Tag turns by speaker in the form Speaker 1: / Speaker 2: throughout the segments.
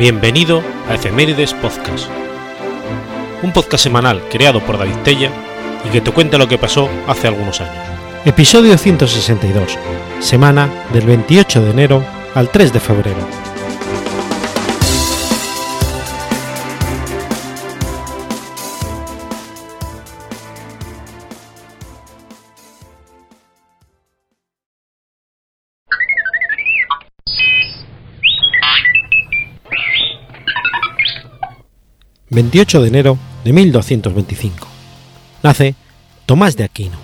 Speaker 1: Bienvenido a Efemérides Podcast, un podcast semanal creado por David Tella y que te cuenta lo que pasó hace algunos años. Episodio 162, semana del 28 de enero al 3 de febrero. 28 de enero de 1225. Nace Tomás de Aquino.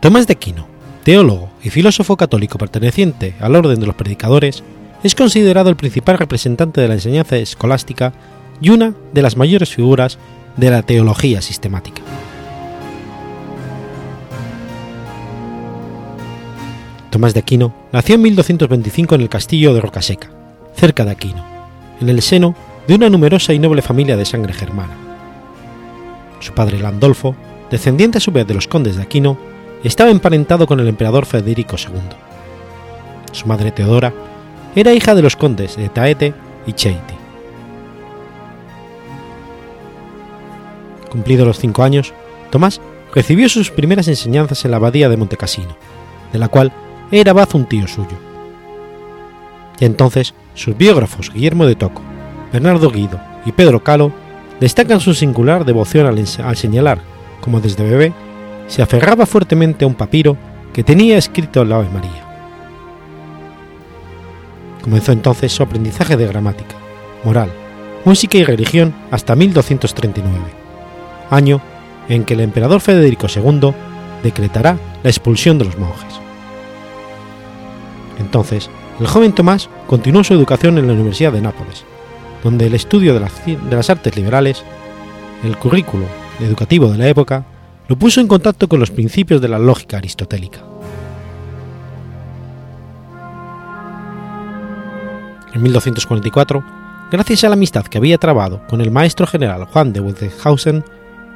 Speaker 1: Tomás de Aquino, teólogo y filósofo católico perteneciente al orden de los predicadores, es considerado el principal representante de la enseñanza escolástica y una de las mayores figuras de la teología sistemática. Tomás de Aquino nació en 1225 en el castillo de Rocaseca, cerca de Aquino en el seno de una numerosa y noble familia de sangre germana. Su padre Landolfo, descendiente a su vez de los condes de Aquino, estaba emparentado con el emperador Federico II. Su madre Teodora era hija de los condes de Taete y Cheiti. Cumplidos los cinco años, Tomás recibió sus primeras enseñanzas en la abadía de Montecassino, de la cual era abad un tío suyo. Y entonces sus biógrafos Guillermo de Toco, Bernardo Guido y Pedro Calo destacan su singular devoción al, señalar como desde bebé se aferraba fuertemente a un papiro que tenía escrito el Ave María. Comenzó entonces su aprendizaje de gramática, moral, música y religión hasta 1239, año en que el emperador Federico II decretará la expulsión de los monjes. Entonces, el joven Tomás continuó su educación en la Universidad de Nápoles, donde el estudio de las, artes liberales, el currículo educativo de la época, lo puso en contacto con los principios de la lógica aristotélica. En 1244, gracias a la amistad que había trabado con el maestro general Juan de Wetterhausen,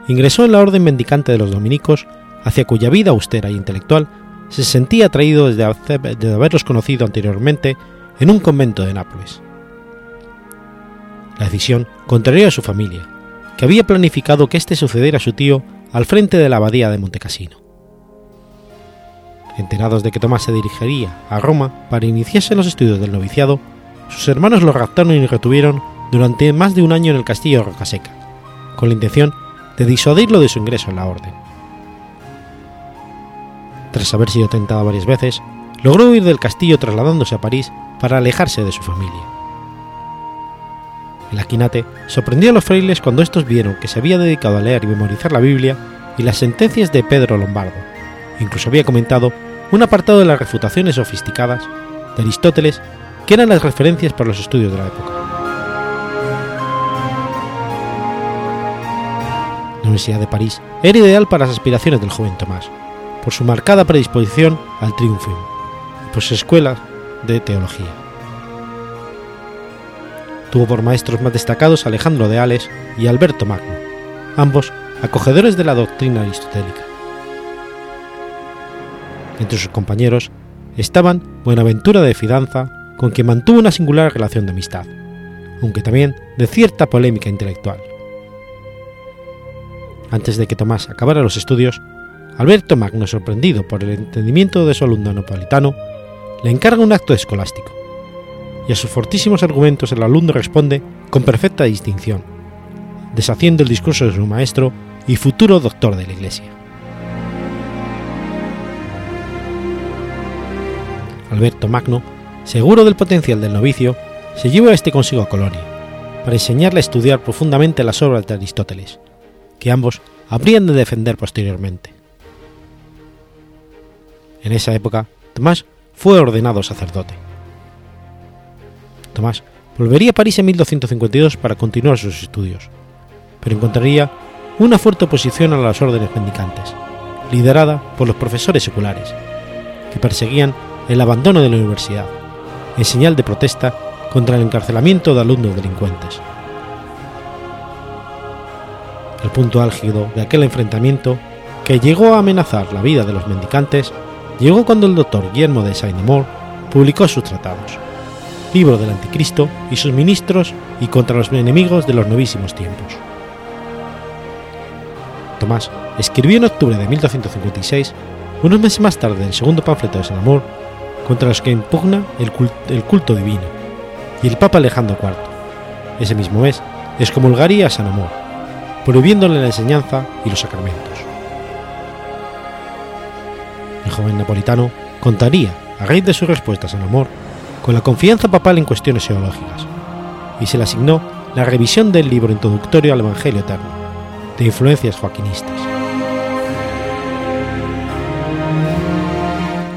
Speaker 1: ingresó en la orden mendicante de los dominicos, hacia cuya vida austera e intelectual se sentía atraído desde, haberlos conocido anteriormente en un convento de Nápoles. La decisión contrarió a su familia, que había planificado que éste sucediera a su tío al frente de la abadía de Montecassino. Enterados de que Tomás se dirigiría a Roma para iniciarse en los estudios del noviciado, sus hermanos lo raptaron y retuvieron durante más de un año en el castillo de Rocaseca, con la intención de disuadirlo de su ingreso en la orden tras haber sido tentado varias veces, logró huir del castillo trasladándose a París para alejarse de su familia. El Aquinate sorprendió a los frailes cuando estos vieron que se había dedicado a leer y memorizar la Biblia y las sentencias de Pedro Lombardo. Incluso había comentado un apartado de las refutaciones sofisticadas de Aristóteles que eran las referencias para los estudios de la época. La Universidad de París era ideal para las aspiraciones del joven Tomás, por su marcada predisposición al triunfo y por su escuela de teología. Tuvo por maestros más destacados Alejandro de Ales y Alberto Magno, ambos acogedores de la doctrina aristotélica. Entre sus compañeros estaban Buenaventura de Fidanza, con quien mantuvo una singular relación de amistad, aunque también de cierta polémica intelectual. Antes de que Tomás acabara los estudios, Alberto Magno, sorprendido por el entendimiento de su alumno napolitano, le encarga un acto escolástico, y a sus fortísimos argumentos el alumno responde con perfecta distinción, deshaciendo el discurso de su maestro y futuro doctor de la Iglesia. Alberto Magno, seguro del potencial del novicio, se lleva a este consigo a Colonia, para enseñarle a estudiar profundamente las obras de Aristóteles, que ambos habrían de defender posteriormente. En esa época, Tomás fue ordenado sacerdote. Tomás volvería a París en 1252 para continuar sus estudios, pero encontraría una fuerte oposición a las órdenes mendicantes, liderada por los profesores seculares, que perseguían el abandono de la universidad, en señal de protesta contra el encarcelamiento de alumnos delincuentes. El punto álgido de aquel enfrentamiento, que llegó a amenazar la vida de los mendicantes, llegó cuando el doctor Guillermo de Saint-Amour publicó sus tratados. libro del Anticristo y sus ministros y contra los enemigos de los novísimos tiempos. Tomás escribió en octubre de 1256, unos meses más tarde, el segundo panfleto de San Amor, contra los que impugna el culto, divino, y el Papa Alejandro IV. Ese mismo mes excomulgaría a San Amor, prohibiéndole la enseñanza y los sacramentos. El joven napolitano contaría, a raíz de su respuesta a San Amor, con la confianza papal en cuestiones teológicas, y se le asignó la revisión del libro introductorio al Evangelio Eterno, de influencias joaquinistas.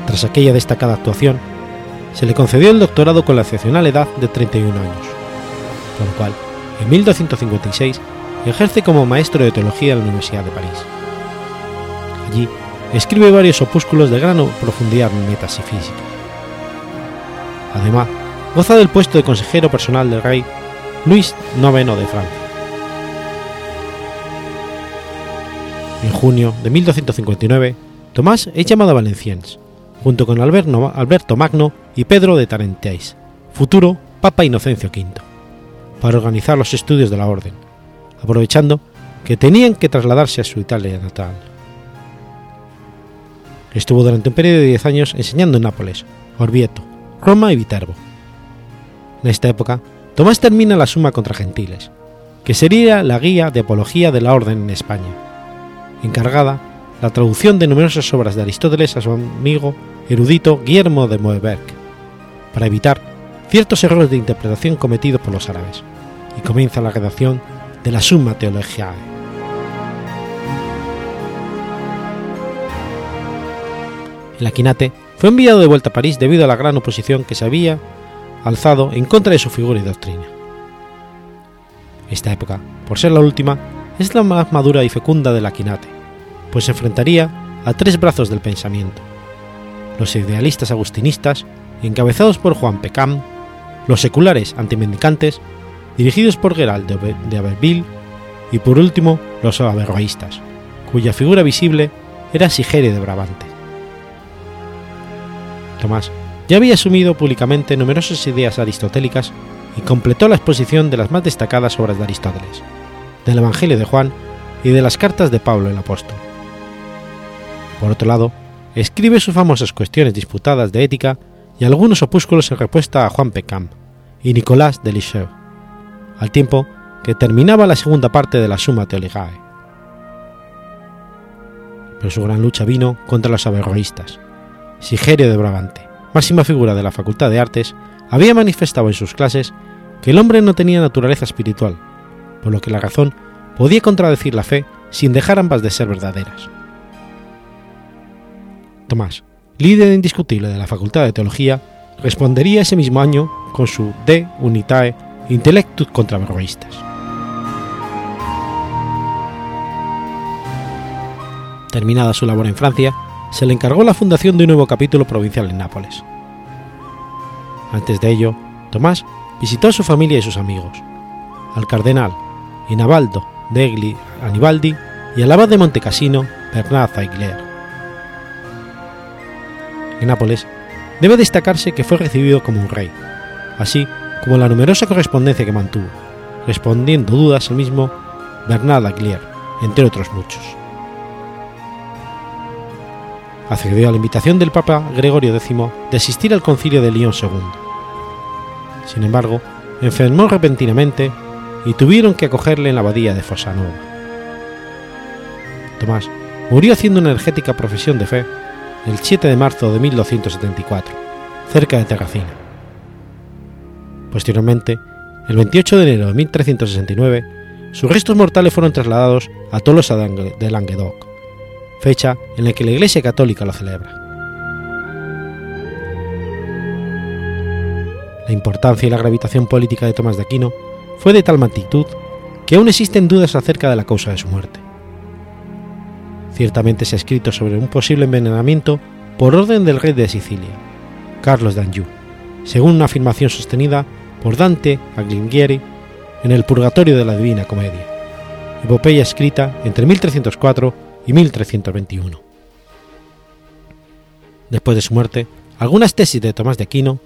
Speaker 1: Tras aquella destacada actuación, se le concedió el doctorado con la excepcional edad de 31 años, por lo cual, en 1256, ejerce como maestro de teología en la Universidad de París. Allí escribe varios opúsculos de gran profundidad metafísica. Además, goza del puesto de consejero personal del rey Luis IX de Francia. En junio de 1259, Tomás es llamado a Valenciennes, junto con Alberto Magno y Pedro de Tarentais, futuro Papa Inocencio V, para organizar los estudios de la orden, aprovechando que tenían que trasladarse a su Italia natal. Estuvo durante un periodo de 10 años enseñando en Nápoles, Orvieto, Roma y Viterbo. En esta época, Tomás termina la Suma contra Gentiles, que sería la guía de apología de la orden en España, encargada la traducción de numerosas obras de Aristóteles a su amigo erudito Guillermo de Moeberg, para evitar ciertos errores de interpretación cometidos por los árabes, y comienza la redacción de la Summa Theologiae. El Aquinate fue enviado de vuelta a París debido a la gran oposición que se había alzado en contra de su figura y doctrina. Esta época, por ser la última, es la más madura y fecunda del Aquinate, pues se enfrentaría a tres brazos del pensamiento: los idealistas agustinistas, encabezados por Juan Pecam, los seculares antimendicantes, dirigidos por Gerald de Abbeville, y por último los averroístas, cuya figura visible era Sigere de Brabante. Tomás ya había asumido públicamente numerosas ideas aristotélicas y completó la exposición de las más destacadas obras de Aristóteles, del Evangelio de Juan y de las cartas de Pablo el apóstol. Por otro lado, escribe sus famosas cuestiones disputadas de ética y algunos opúsculos en respuesta a Juan Pecam y Nicolás de Lisieux, al tiempo que terminaba la segunda parte de la Summa Theologiae. Pero su gran lucha vino contra los averroístas, Sigerio de Brabante, máxima figura de la Facultad de Artes, había manifestado en sus clases que el hombre no tenía naturaleza espiritual, por lo que la razón podía contradecir la fe sin dejar ambas de ser verdaderas. Tomás, líder indiscutible de la Facultad de Teología, respondería ese mismo año con su De Unitae Intellectus contra. Terminada su labor en Francia, se le encargó la fundación de un nuevo capítulo provincial en Nápoles. Antes de ello, Tomás visitó a su familia y sus amigos, al cardenal Inabaldo degli Anibaldi y al abad de Montecassino, Bernard Zaigler. En Nápoles debe destacarse que fue recibido como un rey, así como la numerosa correspondencia que mantuvo, respondiendo dudas al mismo Bernard Aglier, entre otros muchos accedió a la invitación del Papa Gregorio X de asistir al concilio de León II. Sin embargo, enfermó repentinamente y tuvieron que acogerle en la abadía de Fossanova. Tomás murió haciendo una energética profesión de fe el 7 de marzo de 1274, cerca de Terracina. Posteriormente, el 28 de enero de 1369, sus restos mortales fueron trasladados a Tolosa de Languedoc fecha en la que la Iglesia Católica lo celebra. La importancia y la gravitación política de Tomás de Aquino fue de tal magnitud que aún existen dudas acerca de la causa de su muerte. Ciertamente se ha escrito sobre un posible envenenamiento por orden del rey de Sicilia, Carlos d'Anjou, según una afirmación sostenida por Dante Alighieri en el Purgatorio de la Divina Comedia, epopeya escrita entre 1304 y 1321. Después de su muerte, algunas tesis de Tomás de Aquino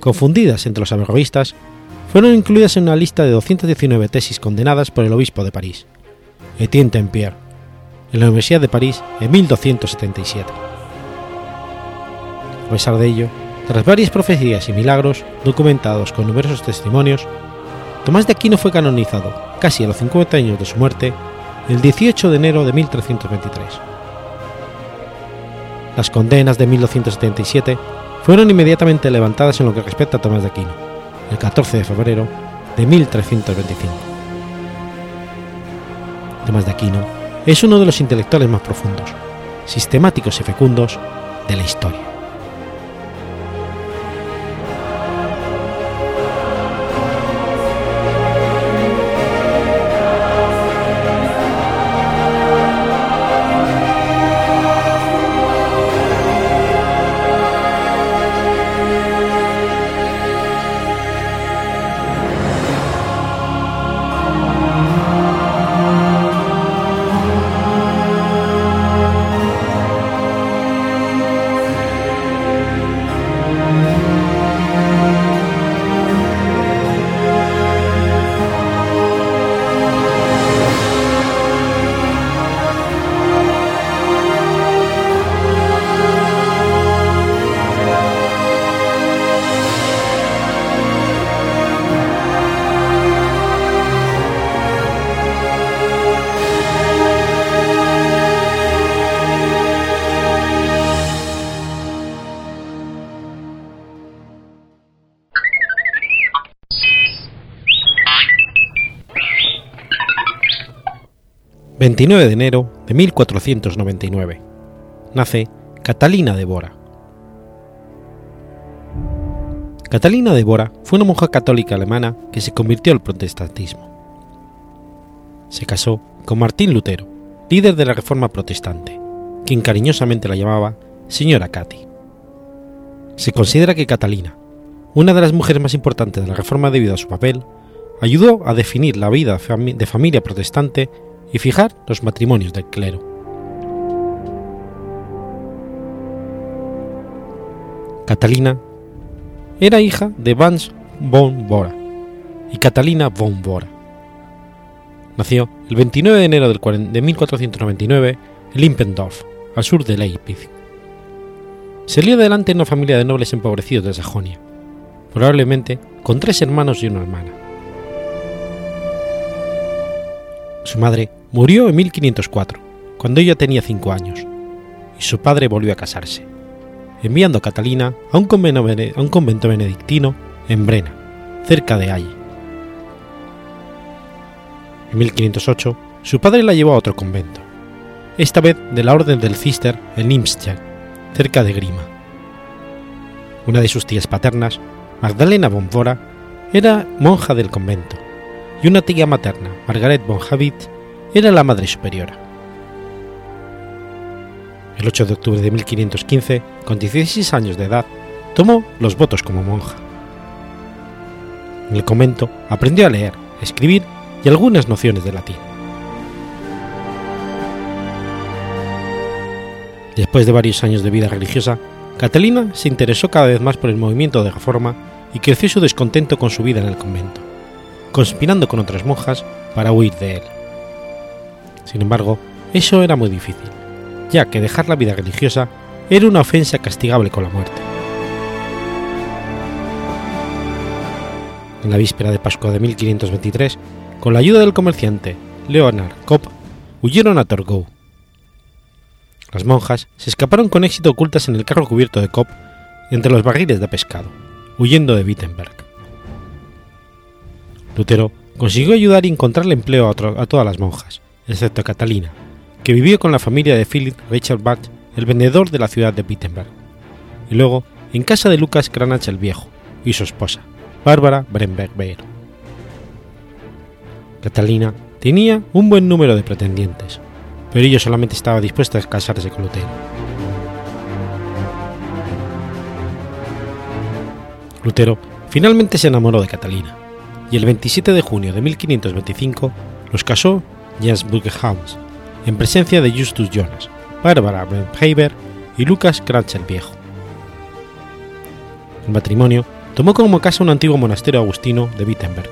Speaker 1: confundidas entre los averroístas, fueron incluidas en una lista de 219 tesis condenadas por el obispo de París, Etienne Tempierre, en la Universidad de París en 1277. A pesar de ello, tras varias profecías y milagros documentados con numerosos testimonios, Tomás de Aquino fue canonizado, casi a los 50 años de su muerte, el 18 de enero de 1323. Las condenas de 1277 fueron inmediatamente levantadas en lo que respecta a Tomás de Aquino, el 14 de febrero de 1325. Tomás de Aquino es uno de los intelectuales más profundos, sistemáticos y fecundos de la historia. 29 de enero de 1499. Nace Catalina de Bora. Catalina de Bora fue una monja católica alemana que se convirtió al protestantismo. Se casó con Martín Lutero, líder de la Reforma Protestante, quien cariñosamente la llamaba Señora Cati. Se considera que Catalina, una de las mujeres más importantes de la Reforma debido a su papel, ayudó a definir la vida de familia protestante y fijar los matrimonios del clero. Catalina era hija de Vance von Bora y Catalina von Bora. Nació el 29 de enero de 1499 en Limpendorf, al sur de Leipzig. Salió adelante en una familia de nobles empobrecidos de Sajonia, probablemente con tres hermanos y una hermana. Su madre Murió en 1504, cuando ella tenía cinco años, y su padre volvió a casarse, enviando a Catalina a un convento, benedictino en Brena, cerca de Halle. En 1508, su padre la llevó a otro convento, esta vez de la Orden del Cister en Nimstjag, cerca de Grima. Una de sus tías paternas, Magdalena von Vora, era monja del convento, y una tía materna, Margaret von Habit, era la Madre Superiora. El 8 de octubre de 1515, con 16 años de edad, tomó los votos como monja. En el convento aprendió a leer, escribir y algunas nociones de latín. Después de varios años de vida religiosa, Catalina se interesó cada vez más por el movimiento de reforma y creció su descontento con su vida en el convento, conspirando con otras monjas para huir de él. Sin embargo, eso era muy difícil, ya que dejar la vida religiosa era una ofensa castigable con la muerte. En la víspera de Pascua de 1523, con la ayuda del comerciante Leonard Kopp, huyeron a Torgau. Las monjas se escaparon con éxito ocultas en el carro cubierto de Kopp entre los barriles de pescado, huyendo de Wittenberg. Lutero consiguió ayudar y encontrarle empleo a, a todas las monjas, excepto Catalina, que vivió con la familia de Philip Richard Bach, el vendedor de la ciudad de Wittenberg, y luego en casa de Lucas Cranach el Viejo y su esposa, Bárbara Bremberg-Beer. Catalina tenía un buen número de pretendientes, pero ella solamente estaba dispuesta a casarse con Lutero. Lutero finalmente se enamoró de Catalina, y el 27 de junio de 1525 los casó Jens Burgerhaus, en presencia de Justus Jonas, Barbara Bremheiber y Lucas Kratz el Viejo. El matrimonio tomó como casa un antiguo monasterio agustino de Wittenberg,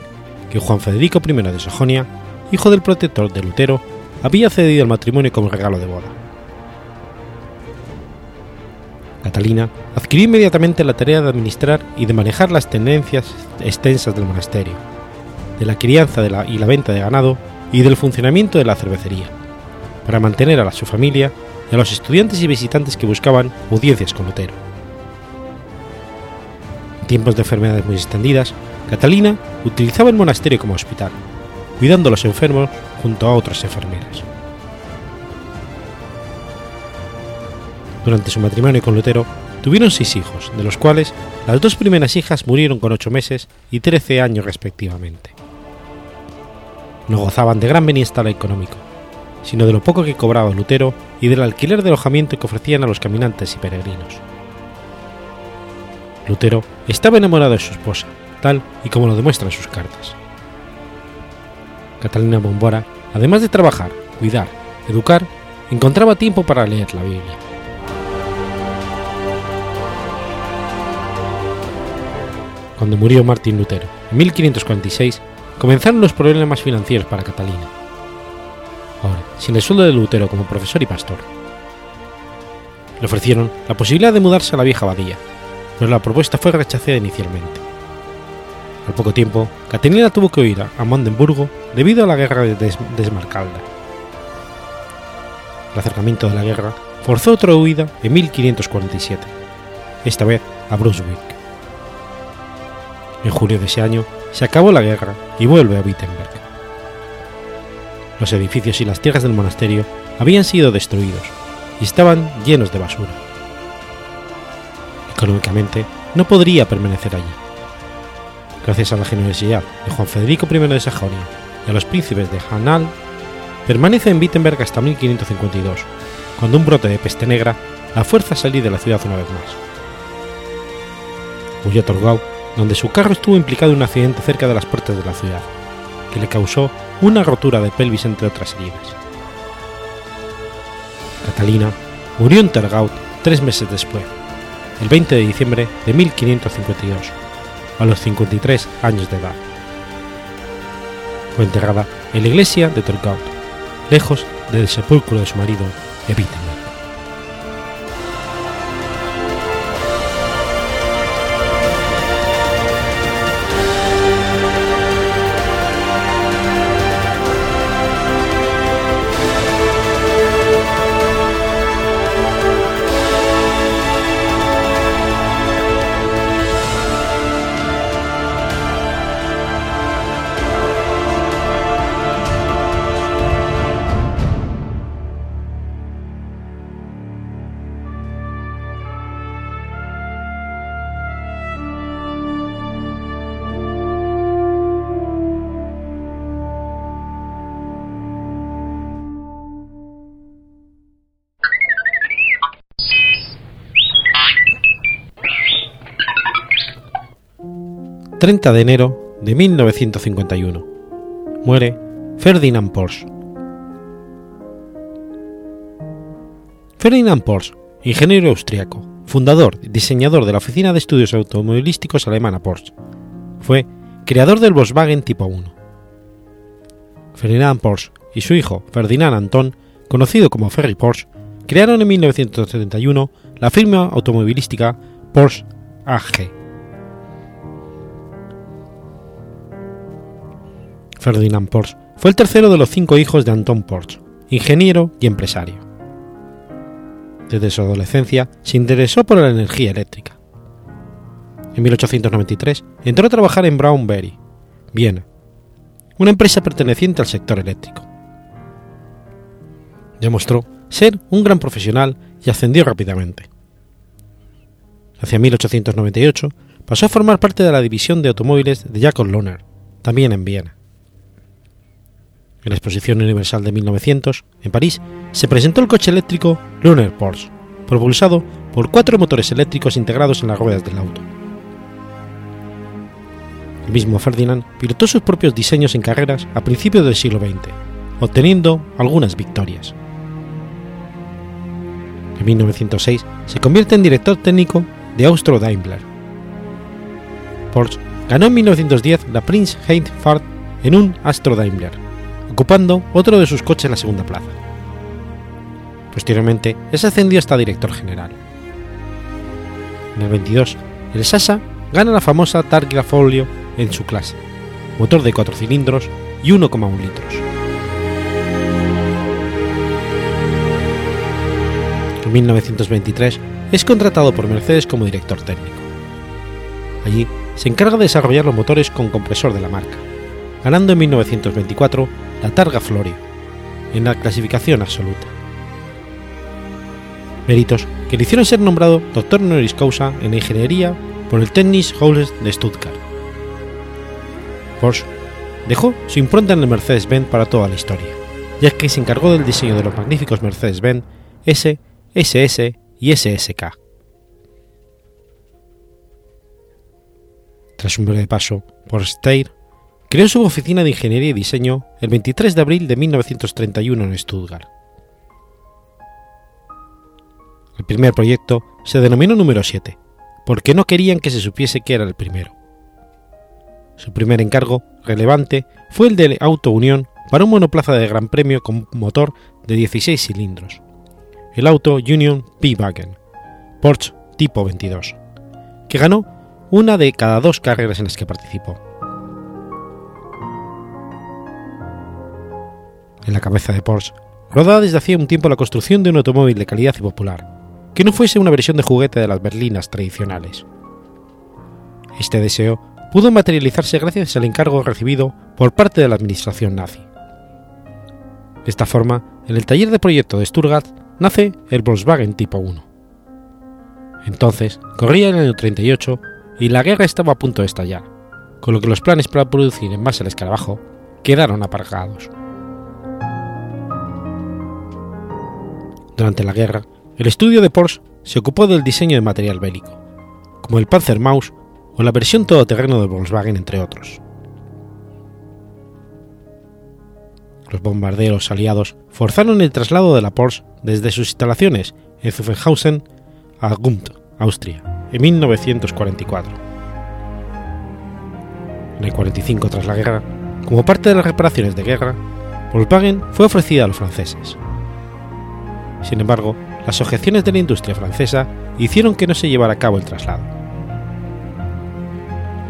Speaker 1: que Juan Federico I de Sajonia, hijo del protector de Lutero, había cedido el matrimonio como regalo de boda. Catalina adquirió inmediatamente la tarea de administrar y de manejar las tendencias extensas del monasterio, de la crianza y la venta de ganado y del funcionamiento de la cervecería, para mantener a su familia y a los estudiantes y visitantes que buscaban audiencias con Lutero. En tiempos de enfermedades muy extendidas, Catalina utilizaba el monasterio como hospital, cuidando a los enfermos junto a otras enfermeras. Durante su matrimonio con Lutero, tuvieron seis hijos, de los cuales las dos primeras hijas murieron con ocho meses y trece años respectivamente. No gozaban de gran bienestar económico, sino de lo poco que cobraba Lutero y del alquiler de alojamiento que ofrecían a los caminantes y peregrinos. Lutero estaba enamorado de su esposa, tal y como lo demuestran sus cartas. Catalina Bombora, además de trabajar, cuidar, educar, encontraba tiempo para leer la Biblia. Cuando murió Martín Lutero, en 1546, comenzaron los problemas financieros para Catalina. Ahora, sin el sueldo de Lutero como profesor y pastor. Le ofrecieron la posibilidad de mudarse a la vieja abadía, pero la propuesta fue rechazada inicialmente. Al poco tiempo, Catalina tuvo que huir a Mandenburgo debido a la guerra de Desmarcalda. El acercamiento de la guerra forzó otra huida en 1547, esta vez a Brunswick. En julio de ese año se acabó la guerra y vuelve a Wittenberg. Los edificios y las tierras del monasterio habían sido destruidos y estaban llenos de basura. Económicamente no podría permanecer allí gracias a la generosidad de Juan Federico I de Sajonia y a los príncipes de Hanal, permanece en Wittenberg hasta 1552, cuando un brote de peste negra la fuerza a salir de la ciudad una vez más. Huyó donde su carro estuvo implicado en un accidente cerca de las puertas de la ciudad, que le causó una rotura de pelvis entre otras heridas. Catalina murió en Torgau tres meses después, el 20 de diciembre de 1552 a los 53 años de edad. Fue enterrada en la iglesia de Torgaut, lejos del sepulcro de su marido, Evita. 30 de enero de 1951. Muere Ferdinand Porsche. Ferdinand Porsche, ingeniero austriaco, fundador y diseñador de la oficina de estudios automovilísticos alemana Porsche, fue creador del Volkswagen Tipo 1. Ferdinand Porsche y su hijo Ferdinand Anton, conocido como Ferry Porsche, crearon en 1971 la firma automovilística Porsche AG Ferdinand Porsche fue el tercero de los cinco hijos de Anton Porsche, ingeniero y empresario. Desde su adolescencia se interesó por la energía eléctrica. En 1893 entró a trabajar en Braunberry, Viena, una empresa perteneciente al sector eléctrico. Demostró ser un gran profesional y ascendió rápidamente. Hacia 1898 pasó a formar parte de la división de automóviles de Jacob Lohner, también en Viena. En la Exposición Universal de 1900, en París, se presentó el coche eléctrico Lunar Porsche, propulsado por cuatro motores eléctricos integrados en las ruedas del auto. El mismo Ferdinand pilotó sus propios diseños en carreras a principios del siglo XX, obteniendo algunas victorias. En 1906 se convierte en director técnico de Austro Daimler. Porsche ganó en 1910 la Prince Heinz Fahrt en un Astro Daimler, ocupando otro de sus coches en la segunda plaza. Posteriormente es ascendido hasta director general. En el 22, el Sasa gana la famosa Targa Folio en su clase, motor de 4 cilindros y 1,1 litros. En 1923 es contratado por Mercedes como director técnico. Allí se encarga de desarrollar los motores con compresor de la marca, ganando en 1924 la Targa Florio, en la clasificación absoluta. Méritos que le hicieron ser nombrado doctor honoris causa en ingeniería por el Technische Hochschule de Stuttgart. Porsche dejó su impronta en el Mercedes-Benz para toda la historia, ya que se encargó del diseño de los magníficos Mercedes-Benz S, SS y SSK. Tras un breve paso por Steyr, creó su oficina de ingeniería y diseño el 23 de abril de 1931 en Stuttgart. El primer proyecto se denominó número 7, porque no querían que se supiese que era el primero. Su primer encargo relevante fue el de Auto Unión para un monoplaza de Gran Premio con motor de 16 cilindros, el Auto Union P-Wagen, Porsche tipo 22, que ganó una de cada dos carreras en las que participó. En la cabeza de Porsche rodaba desde hacía un tiempo la construcción de un automóvil de calidad y popular, que no fuese una versión de juguete de las berlinas tradicionales. Este deseo pudo materializarse gracias al encargo recibido por parte de la administración nazi. De esta forma, en el taller de proyecto de Stuttgart nace el Volkswagen Tipo 1. Entonces, corría el año 38 y la guerra estaba a punto de estallar, con lo que los planes para producir en base al escarabajo quedaron aparcados. Durante la guerra, el estudio de Porsche se ocupó del diseño de material bélico, como el Panzermaus o la versión todoterreno de Volkswagen, entre otros. Los bombarderos aliados forzaron el traslado de la Porsche desde sus instalaciones en Zuffenhausen a Gumt, Austria, en 1944. En el 45 tras la guerra, como parte de las reparaciones de guerra, Volkswagen fue ofrecida a los franceses. Sin embargo, las objeciones de la industria francesa hicieron que no se llevara a cabo el traslado.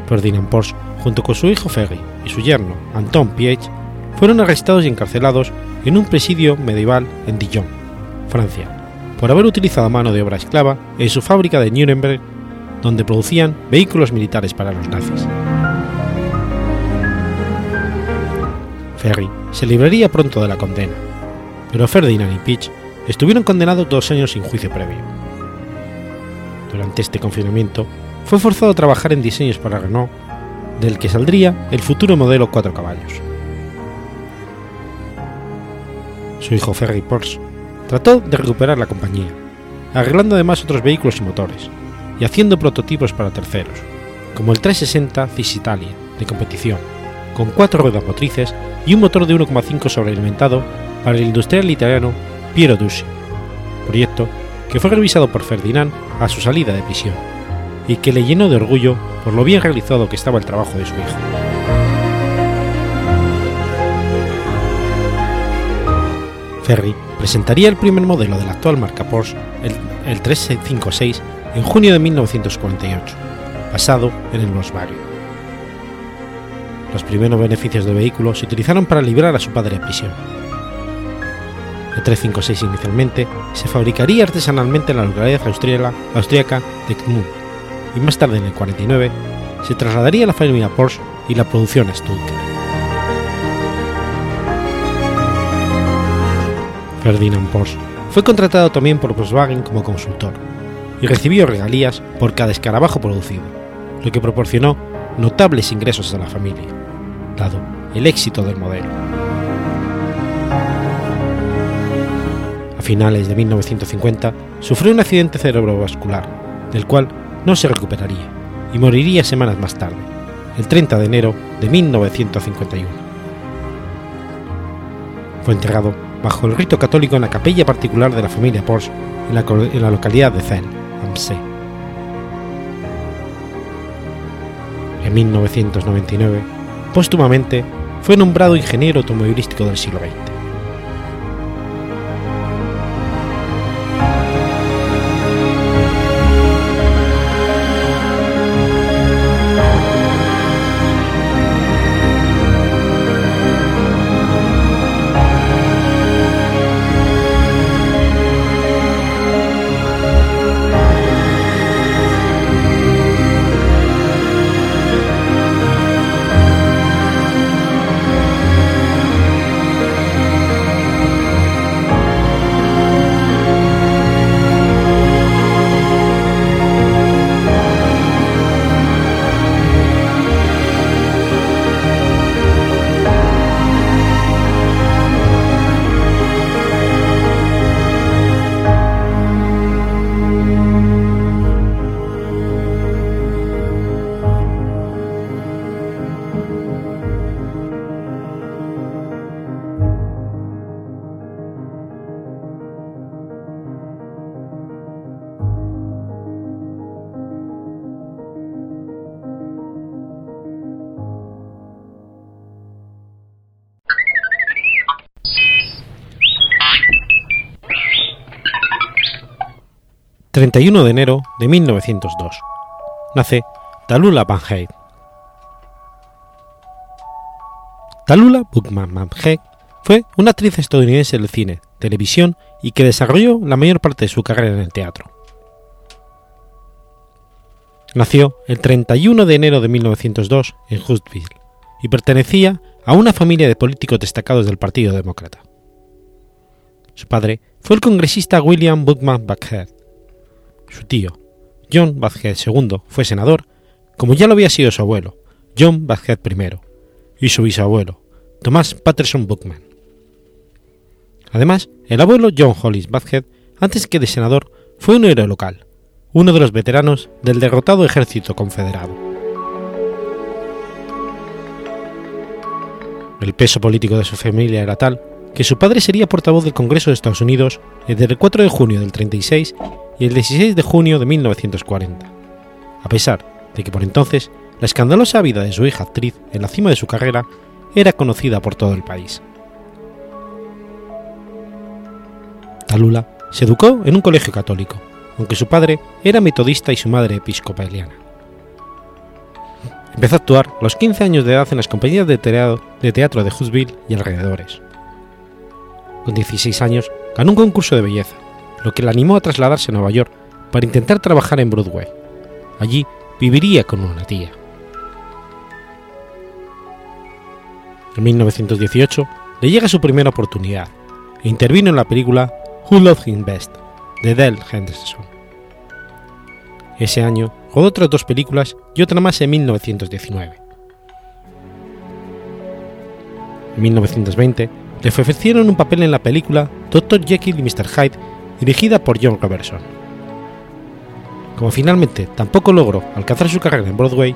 Speaker 1: Ferdinand Porsche, junto con su hijo Ferry y su yerno Anton Piech, fueron arrestados y encarcelados en un presidio medieval en Dijon, Francia, por haber utilizado mano de obra esclava en su fábrica de Nuremberg, donde producían vehículos militares para los nazis. Ferry se libraría pronto de la condena, pero Ferdinand y Piech estuvieron condenados dos años sin juicio previo. Durante este confinamiento, fue forzado a trabajar en diseños para Renault, del que saldría el futuro modelo 4 caballos. Su hijo Ferry Porsche trató de recuperar la compañía, arreglando además otros vehículos y motores, y haciendo prototipos para terceros, como el 360 Cisitalia de competición, con cuatro ruedas motrices y un motor de 1,5 sobrealimentado para el industrial italiano Piero Ducci, proyecto que fue revisado por Ferdinand a su salida de prisión y que le llenó de orgullo por lo bien realizado que estaba el trabajo de su hijo. Ferry presentaría el primer modelo de la actual marca Porsche, el, el 356, en junio de 1948, basado en el Volkswagen. Los primeros beneficios del vehículo se utilizaron para librar a su padre de prisión. El 356 inicialmente se fabricaría artesanalmente en la localidad austríaca de y más tarde en el 49 se trasladaría la familia Porsche y la producción a Stuttgart. Ferdinand Porsche fue contratado también por Volkswagen como consultor y recibió regalías por cada escarabajo producido, lo que proporcionó notables ingresos a la familia, dado el éxito del modelo. A finales de 1950 sufrió un accidente cerebrovascular, del cual no se recuperaría y moriría semanas más tarde, el 30 de enero de 1951. Fue enterrado bajo el rito católico en la capilla particular de la familia Porsche en la, localidad de Zell, am See. En 1999, póstumamente, fue nombrado ingeniero automovilístico del siglo XX. 31 de enero de 1902. Nace Talula Van Talula Buchman Van fue una actriz estadounidense del cine, televisión y que desarrolló la mayor parte de su carrera en el teatro. Nació el 31 de enero de 1902 en Huntsville y pertenecía a una familia de políticos destacados del Partido Demócrata. Su padre fue el congresista William Buckman Buckhead su tío, John Bazhead II, fue senador, como ya lo había sido su abuelo, John Bazhead I, y su bisabuelo, Thomas Patterson Buckman. Además, el abuelo John Hollis Bazhead, antes que de senador, fue un héroe local, uno de los veteranos del derrotado ejército confederado. El peso político de su familia era tal que su padre sería portavoz del Congreso de Estados Unidos entre el 4 de junio del 36 y el 16 de junio de 1940, a pesar de que por entonces la escandalosa vida de su hija actriz en la cima de su carrera era conocida por todo el país. Talula se educó en un colegio católico, aunque su padre era metodista y su madre episcopaliana. Empezó a actuar a los 15 años de edad en las compañías de teatro de, Huntsville y alrededores. Con 16 años ganó un concurso de belleza, lo que le animó a trasladarse a Nueva York para intentar trabajar en Broadway. Allí viviría con una tía. En 1918 le llega su primera oportunidad e intervino en la película Who Loved Him Best de Dell Henderson. Ese año rodó otras dos películas y otra más en 1919. En 1920 le ofrecieron un papel en la película Dr. Jekyll y Mr. Hyde dirigida por John Robertson. Como finalmente tampoco logró alcanzar su carrera en Broadway,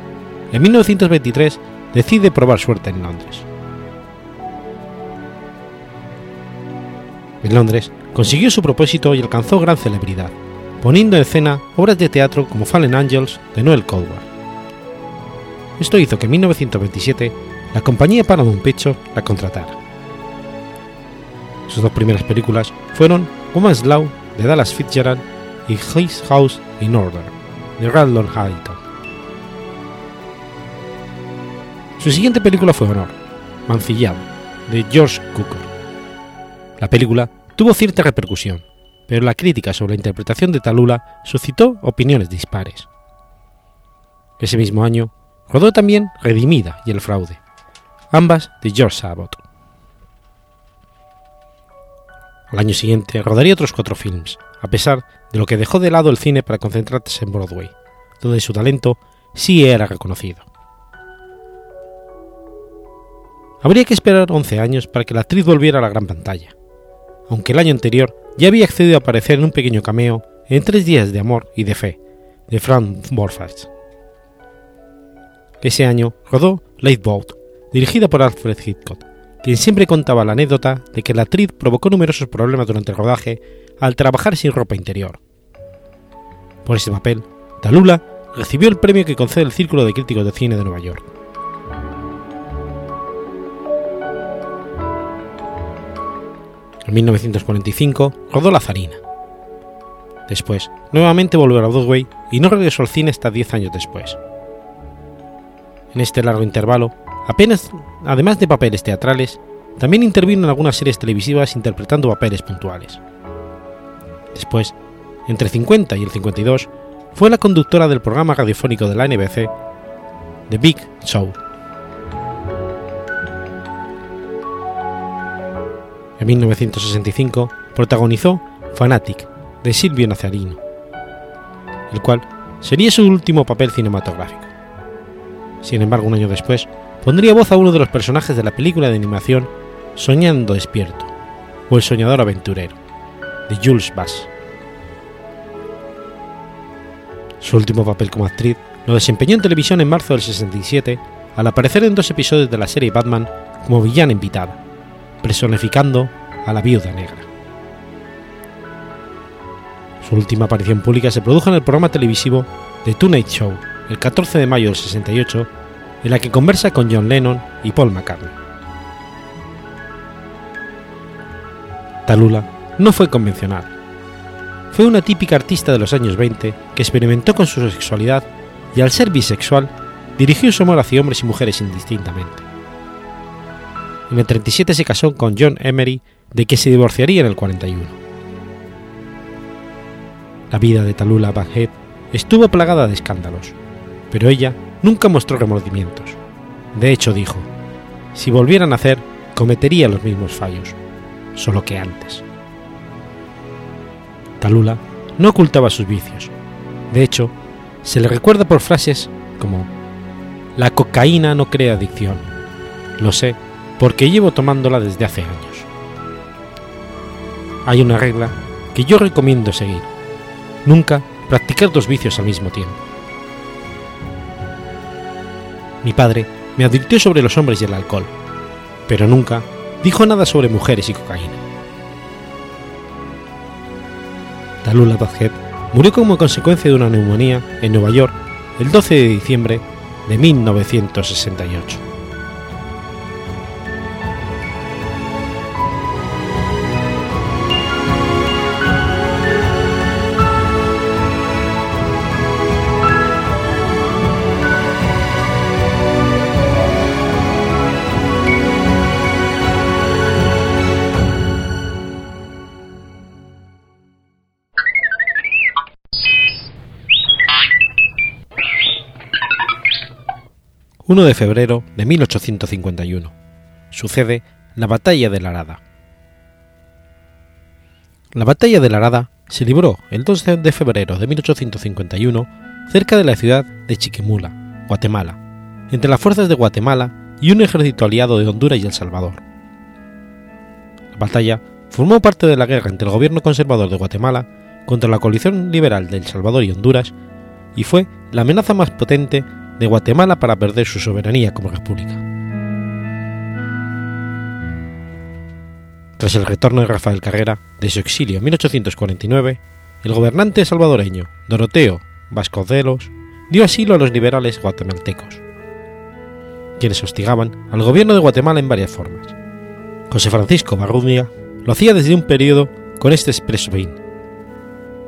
Speaker 1: en 1923 decide probar suerte en Londres. En Londres consiguió su propósito y alcanzó gran celebridad, poniendo en escena obras de teatro como Fallen Angels de Noel Coward. Esto hizo que en 1927 la compañía Paramount Pictures la contratara. Sus dos primeras películas fueron Woman's Law de Dallas Fitzgerald y His House in Order de Randall Hayton. Su siguiente película fue Honor, Mancillado, de George Cukor. La película tuvo cierta repercusión, pero la crítica sobre la interpretación de Talula suscitó opiniones dispares. Ese mismo año rodó también Redimida y El fraude, ambas de George Abbott. Al año siguiente rodaría otros cuatro films, a pesar de lo que dejó de lado el cine para concentrarse en Broadway, donde su talento sí era reconocido. Habría que esperar 11 años para que la actriz volviera a la gran pantalla, aunque el año anterior ya había accedido a aparecer en un pequeño cameo en Tres días de amor y de fe, de Frank Borfax. Ese año rodó Late Boat, dirigida por Alfred Hitchcock, quien siempre contaba la anécdota de que la actriz provocó numerosos problemas durante el rodaje al trabajar sin ropa interior. Por ese papel, Talula recibió el premio que concede el Círculo de Críticos de Cine de Nueva York. En 1945 rodó La Zarina. Después, nuevamente volvió a Broadway y no regresó al cine hasta 10 años después. En este largo intervalo, apenas, además de papeles teatrales, también intervino en algunas series televisivas interpretando papeles puntuales. Después, entre 50 y el 52, fue la conductora del programa radiofónico de la NBC, The Big Show. En 1965 protagonizó Fanatic, de Silvio Nazarino, el cual sería su último papel cinematográfico. Sin embargo, un año después, pondría voz a uno de los personajes de la película de animación Soñando despierto, o El soñador aventurero, de Jules Bass. Su último papel como actriz lo desempeñó en televisión en marzo del 67 al aparecer en dos episodios de la serie Batman como villana invitada, personificando a la viuda negra. Su última aparición pública se produjo en el programa televisivo The Tonight Show el 14 de mayo del 68, en la que conversa con John Lennon y Paul McCartney. Talula no fue convencional. Fue una típica artista de los años 20 que experimentó con su sexualidad y al ser bisexual dirigió su amor hacia hombres y mujeres indistintamente. En el 37 se casó con John Emery, de que se divorciaría en el 41. La vida de Talula Baghead estuvo plagada de escándalos, pero ella nunca mostró remordimientos. De hecho dijo, si volviera a nacer, cometería los mismos fallos, solo que antes. Talula no ocultaba sus vicios. De hecho, se le recuerda por frases como, la cocaína no crea adicción. Lo sé porque llevo tomándola desde hace años. Hay una regla que yo recomiendo seguir. Nunca practicar dos vicios al mismo tiempo. Mi padre me advirtió sobre los hombres y el alcohol, pero nunca dijo nada sobre mujeres y cocaína. Talula Baghead murió como consecuencia de una neumonía en Nueva York el 12 de diciembre de 1968. 1 de febrero de 1851. Sucede la Batalla de la Arada. La Batalla de la Arada se libró el 2 de febrero de 1851 cerca de la ciudad de Chiquimula, Guatemala, entre las fuerzas de Guatemala y un ejército aliado de Honduras y El Salvador. La batalla formó parte de la guerra entre el gobierno conservador de Guatemala contra la coalición liberal de El Salvador y Honduras y fue la amenaza más potente de Guatemala para perder su soberanía como república. Tras el retorno de Rafael Carrera de su exilio en 1849, el gobernante salvadoreño Doroteo Vasconcelos dio asilo a los liberales guatemaltecos, quienes hostigaban al gobierno de Guatemala en varias formas. José Francisco Barrundia lo hacía desde un periodo con este expreso.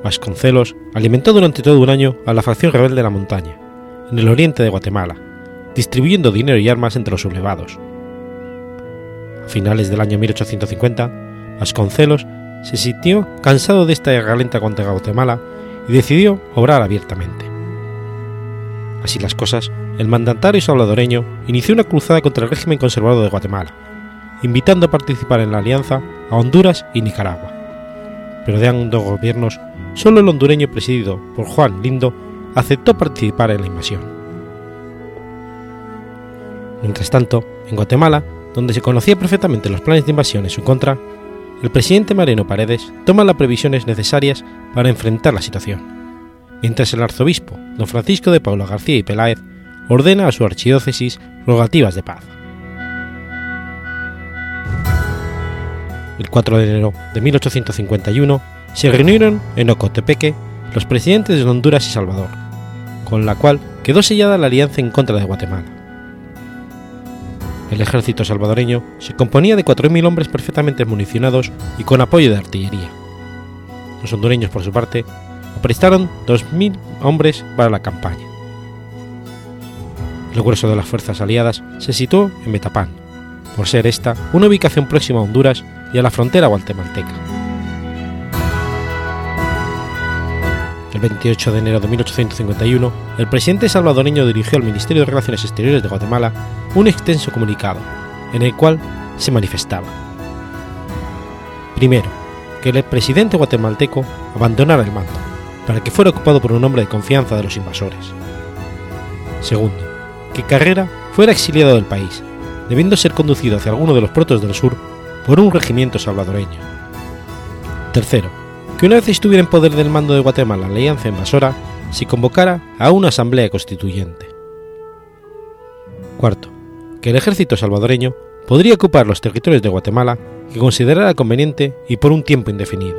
Speaker 1: Vasconcelos alimentó durante todo un año a la facción rebelde de la montaña, en el oriente de Guatemala, distribuyendo dinero y armas entre los sublevados. A finales del año 1850, Vasconcelos se sintió cansado de esta guerra contra Guatemala y decidió obrar abiertamente. Así las cosas, el mandatario salvadoreño inició una cruzada contra el régimen conservador de Guatemala, invitando a participar en la alianza a Honduras y Nicaragua. Pero de ambos gobiernos, solo el hondureño presidido por Juan Lindo aceptó participar en la invasión. Mientras tanto, en Guatemala, donde se conocía perfectamente los planes de invasión en su contra, el presidente Mariano Paredes toma las previsiones necesarias para enfrentar la situación, mientras el arzobispo, don Francisco de Paula García y Peláez, ordena a su archidiócesis rogativas de paz. El 4 de enero de 1851 se reunieron en Ocotepeque los presidentes de Honduras y Salvador, con la cual quedó sellada la alianza en contra de Guatemala. El ejército salvadoreño se componía de 4.000 hombres perfectamente municionados y con apoyo de artillería. Los hondureños, por su parte, prestaron 2.000 hombres para la campaña. El grueso de las fuerzas aliadas se situó en Metapán, por ser esta una ubicación próxima a Honduras y a la frontera guatemalteca. El 28 de enero de 1851, el presidente salvadoreño dirigió al Ministerio de Relaciones Exteriores de Guatemala un extenso comunicado, en el cual se manifestaba. Primero, que el presidente guatemalteco abandonara el mando, para que fuera ocupado por un hombre de confianza de los invasores. Segundo, que Carrera fuera exiliado del país, debiendo ser conducido hacia alguno de los protos del sur por un regimiento salvadoreño. Tercero, que una vez estuviera en poder del mando de Guatemala la alianza invasora, se convocara a una asamblea constituyente. Cuarto, que el ejército salvadoreño podría ocupar los territorios de Guatemala que considerara conveniente y por un tiempo indefinido.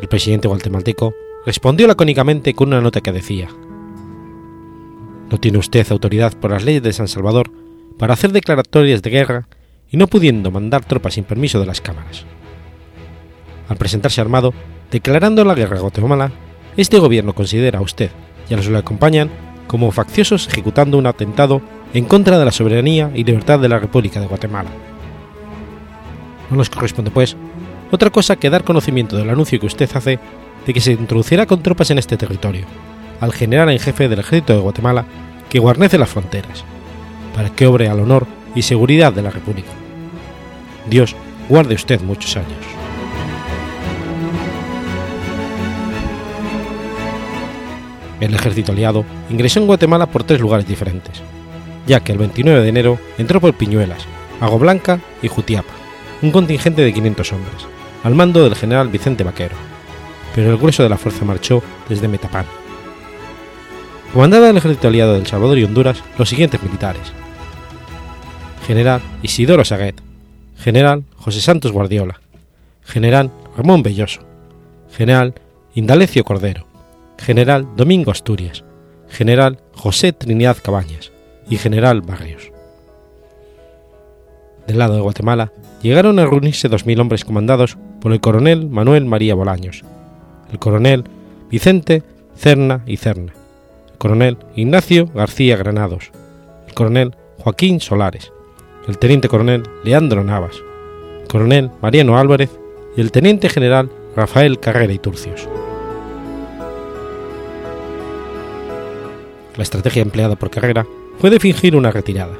Speaker 1: El presidente guatemalteco respondió lacónicamente con una nota que decía, No tiene usted autoridad por las leyes de San Salvador para hacer declaratorias de guerra y no pudiendo mandar tropas sin permiso de las cámaras. Al presentarse armado, declarando la guerra a Guatemala, este gobierno considera a usted y a los que le acompañan como facciosos ejecutando un atentado en contra de la soberanía y libertad de la República de Guatemala. No nos corresponde, pues, otra cosa que dar conocimiento del anuncio que usted hace de que se introducirá con tropas en este territorio, al general en jefe del ejército de Guatemala que guarnece las fronteras, para que obre al honor y seguridad de la República. Dios guarde usted muchos años. El ejército aliado ingresó en Guatemala por tres lugares diferentes, ya que el 29 de enero entró por Piñuelas, Agua Blanca y Jutiapa, un contingente de 500 hombres, al mando del general Vicente Vaquero, pero el grueso de la fuerza marchó desde Metapán. Comandaba el ejército aliado del Salvador y Honduras los siguientes militares. General Isidoro Saguet, General José Santos Guardiola, General Ramón Belloso, General Indalecio Cordero, General Domingo Asturias, General José Trinidad Cabañas y General Barrios. Del lado de Guatemala llegaron a reunirse 2.000 hombres comandados por el coronel Manuel María Bolaños, el coronel Vicente Cerna y Cerna, el coronel Ignacio García Granados, el coronel Joaquín Solares, el teniente coronel Leandro Navas, el coronel Mariano Álvarez y el teniente general Rafael Carrera y Turcios. La estrategia empleada por Carrera fue de fingir una retirada,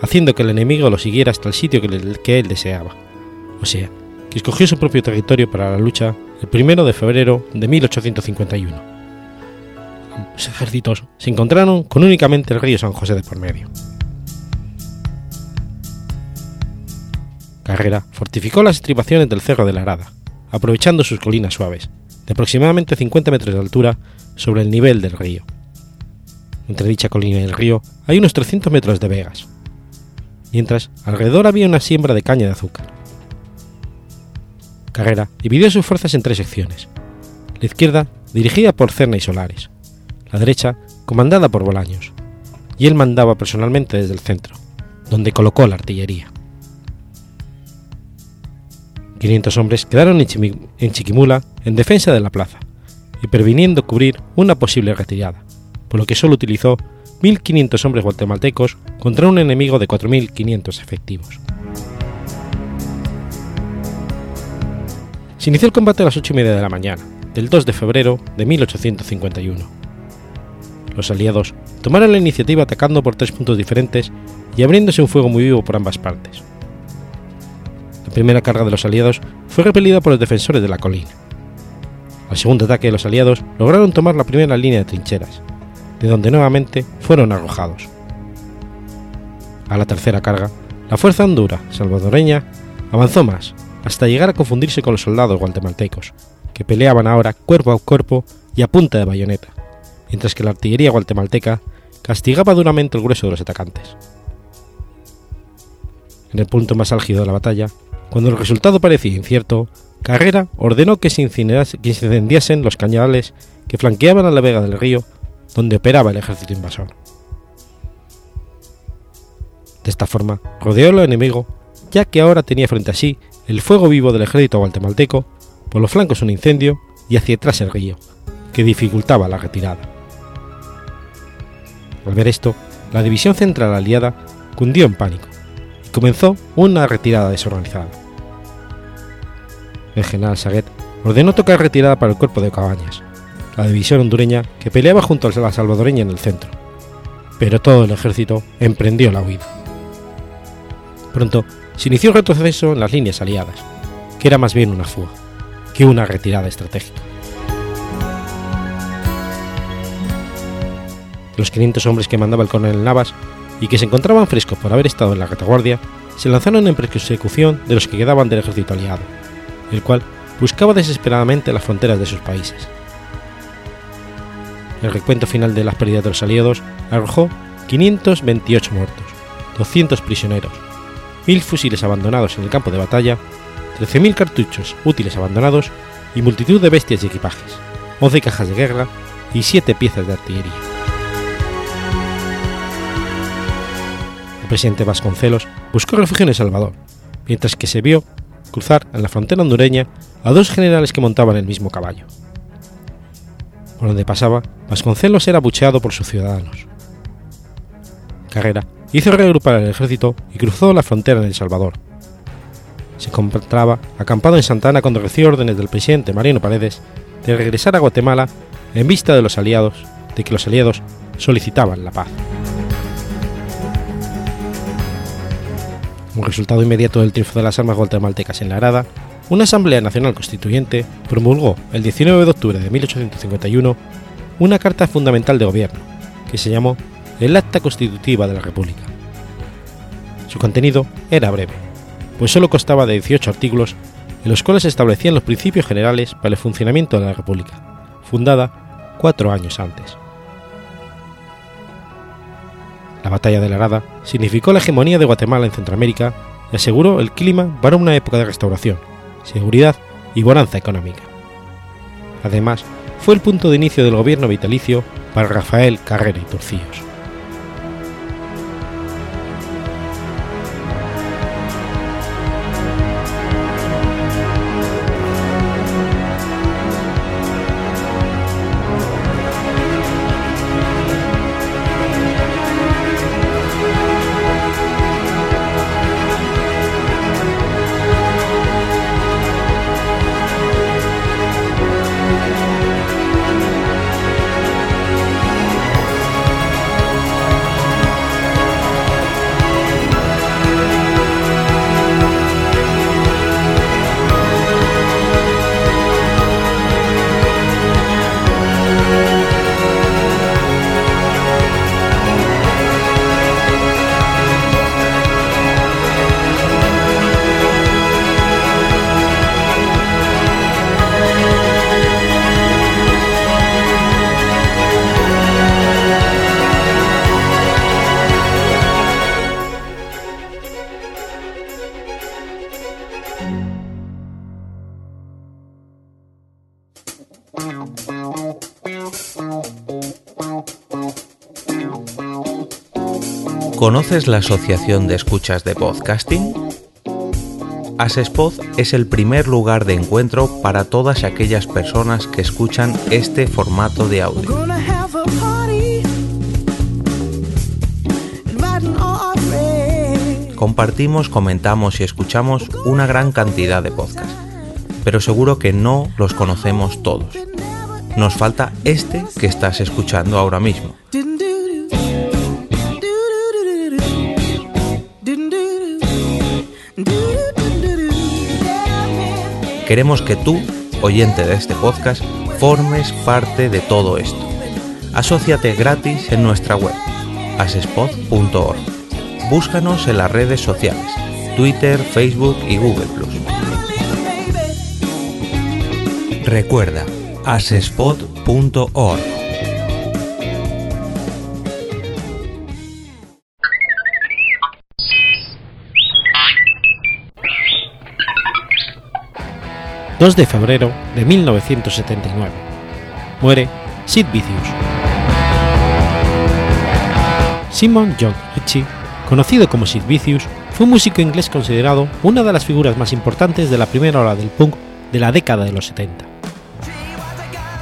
Speaker 1: haciendo que el enemigo lo siguiera hasta el sitio que, él deseaba, o sea, que escogió su propio territorio para la lucha el 1 de febrero de 1851. Ambos ejércitos se encontraron con únicamente el río San José de por medio. Carrera fortificó las estribaciones del Cerro de la Arada, aprovechando sus colinas suaves, de aproximadamente 50 metros de altura sobre el nivel del río entre dicha colina y el río hay unos 300 metros de vegas, mientras alrededor había una siembra de caña de azúcar. Carrera dividió sus fuerzas en tres secciones. La izquierda, dirigida por Cerna y Solares, la derecha, comandada por Bolaños, y él mandaba personalmente desde el centro, donde colocó la artillería. 500 hombres quedaron en Chiquimula en defensa de la plaza y previniendo cubrir una posible retirada, por lo que solo utilizó 1.500 hombres guatemaltecos contra un enemigo de 4.500 efectivos. Se inició el combate a las 8 y media de la mañana, del 2 de febrero de 1851. Los aliados tomaron la iniciativa atacando por tres puntos diferentes y abriéndose un fuego muy vivo por ambas partes. Primera carga de los aliados fue repelida por los defensores de la colina. Al segundo ataque de los aliados lograron tomar la primera línea de trincheras, de donde nuevamente fueron arrojados. A la tercera carga, la fuerza hondura salvadoreña avanzó más, hasta llegar a confundirse con los soldados guatemaltecos, que peleaban ahora cuerpo a cuerpo y a punta de bayoneta, mientras que la artillería guatemalteca castigaba duramente el grueso de los atacantes. En el punto más álgido de la batalla, cuando el resultado parecía incierto, Carrera ordenó que se, incendiasen los cañadales que flanqueaban a la vega del río donde operaba el ejército invasor. De esta forma, rodeó al enemigo, ya que ahora tenía frente a sí el fuego vivo del ejército guatemalteco, por los flancos un incendio y hacia atrás el río, que dificultaba la retirada. Al ver esto, la división central aliada cundió en pánico comenzó una retirada desorganizada el general Saguet ordenó tocar retirada para el cuerpo de Cabañas, la división hondureña que peleaba junto a la salvadoreña en el centro, pero todo el ejército emprendió la huida. Pronto se inició un retroceso en las líneas aliadas, que era más bien una fuga que una retirada estratégica. Los 500 hombres que mandaba el coronel Navas y que se encontraban frescos por haber estado en la retaguardia se lanzaron en persecución de los que quedaban del ejército aliado, el cual buscaba desesperadamente las fronteras de sus países. El recuento final de las pérdidas de los aliados arrojó 528 muertos, 200 prisioneros, 1.000 fusiles abandonados en el campo de batalla, 13.000 cartuchos útiles abandonados y multitud de bestias y equipajes, 11 cajas de guerra y 7 piezas de artillería. El presidente Vasconcelos buscó refugio en El Salvador, mientras que se vio cruzar en la frontera hondureña a dos generales que montaban el mismo caballo. Por donde pasaba, Vasconcelos era bucheado por sus ciudadanos. Carrera hizo reagrupar el ejército y cruzó la frontera en El Salvador. Se encontraba acampado en Santana cuando recibió órdenes del presidente Mariano Paredes de regresar a Guatemala en vista de los aliados, de que los aliados solicitaban la paz. Como resultado inmediato del triunfo de las armas guatemaltecas en la Arada, una Asamblea Nacional Constituyente promulgó el 19 de octubre de 1851 una Carta Fundamental de Gobierno, que se llamó el Acta Constitutiva de la República. Su contenido era breve, pues solo constaba de 18 artículos en los cuales se establecían los principios generales para el funcionamiento de la República, fundada cuatro años antes. La batalla de la Arada significó la hegemonía de Guatemala en Centroamérica y aseguró el clima para una época de restauración, seguridad y bonanza económica. Además, fue el punto de inicio del gobierno vitalicio para Rafael Carrera y Turcillos.
Speaker 2: ¿Conoces la Asociación de Escuchas de Podcasting? Asespod es el primer lugar de encuentro para todas aquellas personas que escuchan este formato de audio. Compartimos, comentamos y escuchamos una gran cantidad de podcasts, pero seguro que no los conocemos todos. Nos falta este que estás escuchando ahora mismo. Queremos que tú, oyente de este podcast, formes parte de todo esto. Asociate gratis en nuestra web, asespod.org. Búscanos en las redes sociales, Twitter, Facebook y Google ⁇ Recuerda, asespod.org.
Speaker 1: 2 de febrero de 1979. Muere Sid Vicious. Simon John Ritchie, conocido como Sid Vicious, fue un músico inglés considerado una de las figuras más importantes de la primera ola del punk de la década de los 70.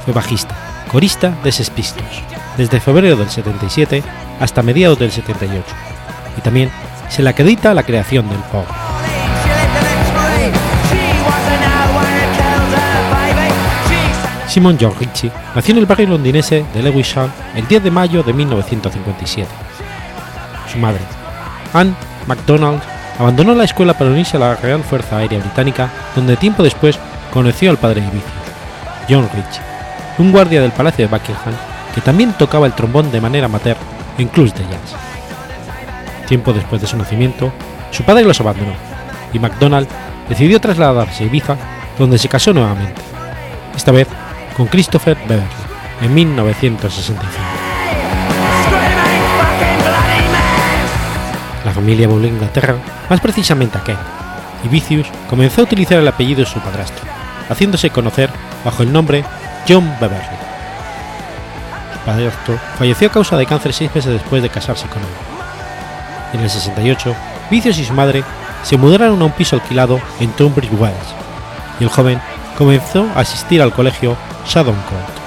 Speaker 1: Fue bajista, corista de Sex Pistols, desde febrero del 77 hasta mediados del 78, y también se le acredita la creación del pop. Simon John Ritchie nació en el barrio londinense de Lewisham el 10 de mayo de 1957. Su madre, Anne MacDonald, abandonó la escuela para unirse a la Real Fuerza Aérea Británica, donde tiempo después conoció al padre de Vicious, John Ritchie, un guardia del Palacio de Buckingham que también tocaba el trombón de manera amateur en clubs de jazz. Tiempo después de su nacimiento, su padre los abandonó y MacDonald decidió trasladarse a Ibiza, donde se casó nuevamente, esta vez con Christopher Beverly, en 1965. La familia volvió a Inglaterra, más precisamente a Kent, y Vicious comenzó a utilizar el apellido de su padrastro, haciéndose conocer bajo el nombre John Beverly. Su padrastro falleció a causa de cáncer seis meses después de casarse con él. En el 68, Vicious y su madre se mudaron a un piso alquilado en Tunbridge Wells, y el joven comenzó a asistir al colegio Shadon Court.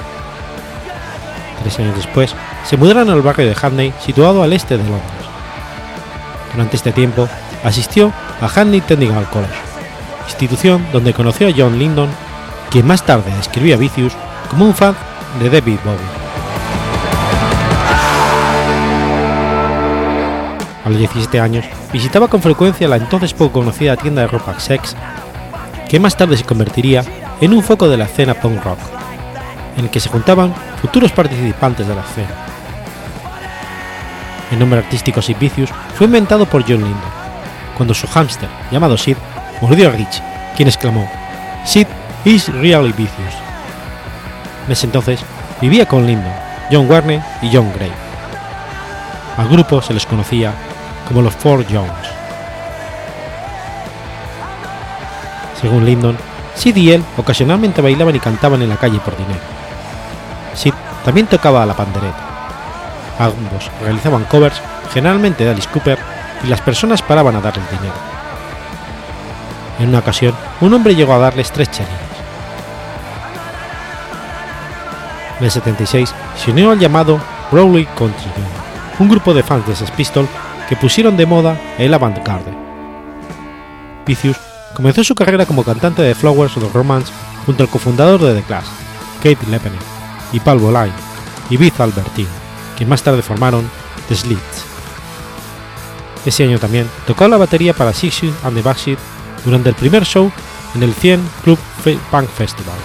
Speaker 1: Tres años después, se mudaron al barrio de Hackney, situado al este de Londres. Durante este tiempo, asistió a Hackney Technical College, institución donde conoció a John Lyndon, quien más tarde describió a Vicious como un fan de David Bowie. A los 17 años, visitaba con frecuencia la entonces poco conocida tienda de ropa Sex, que más tarde se convertiría en un foco de la escena punk rock, en el que se juntaban futuros participantes de la escena. El nombre artístico Sid Vicious fue inventado por John Lyndon, cuando su hámster, llamado Sid, mordió a Rich, quien exclamó: Sid is really vicious. En entonces vivía con Lyndon, John Warner y John Gray. Al grupo se les conocía como los Four Jones. Según Lyndon, Sid y él ocasionalmente bailaban y cantaban en la calle por dinero. Sid también tocaba a la pandereta. Ambos realizaban covers, generalmente de Alice Cooper, y las personas paraban a darles dinero. En una ocasión, un hombre llegó a darles tres chelines. En el 76 se unió al llamado Rowley Country un grupo de fans de Sex Pistols que pusieron de moda el avant-garde. Vicious comenzó su carrera como cantante de Flowers of Romance junto al cofundador de The Clash, Kate Lepene, y Paul Bolay, y Beth Albertine, que más tarde formaron The Slits. Ese año también tocó la batería para Sixty and the Backseat durante el primer show en el 100 Club Punk Festival.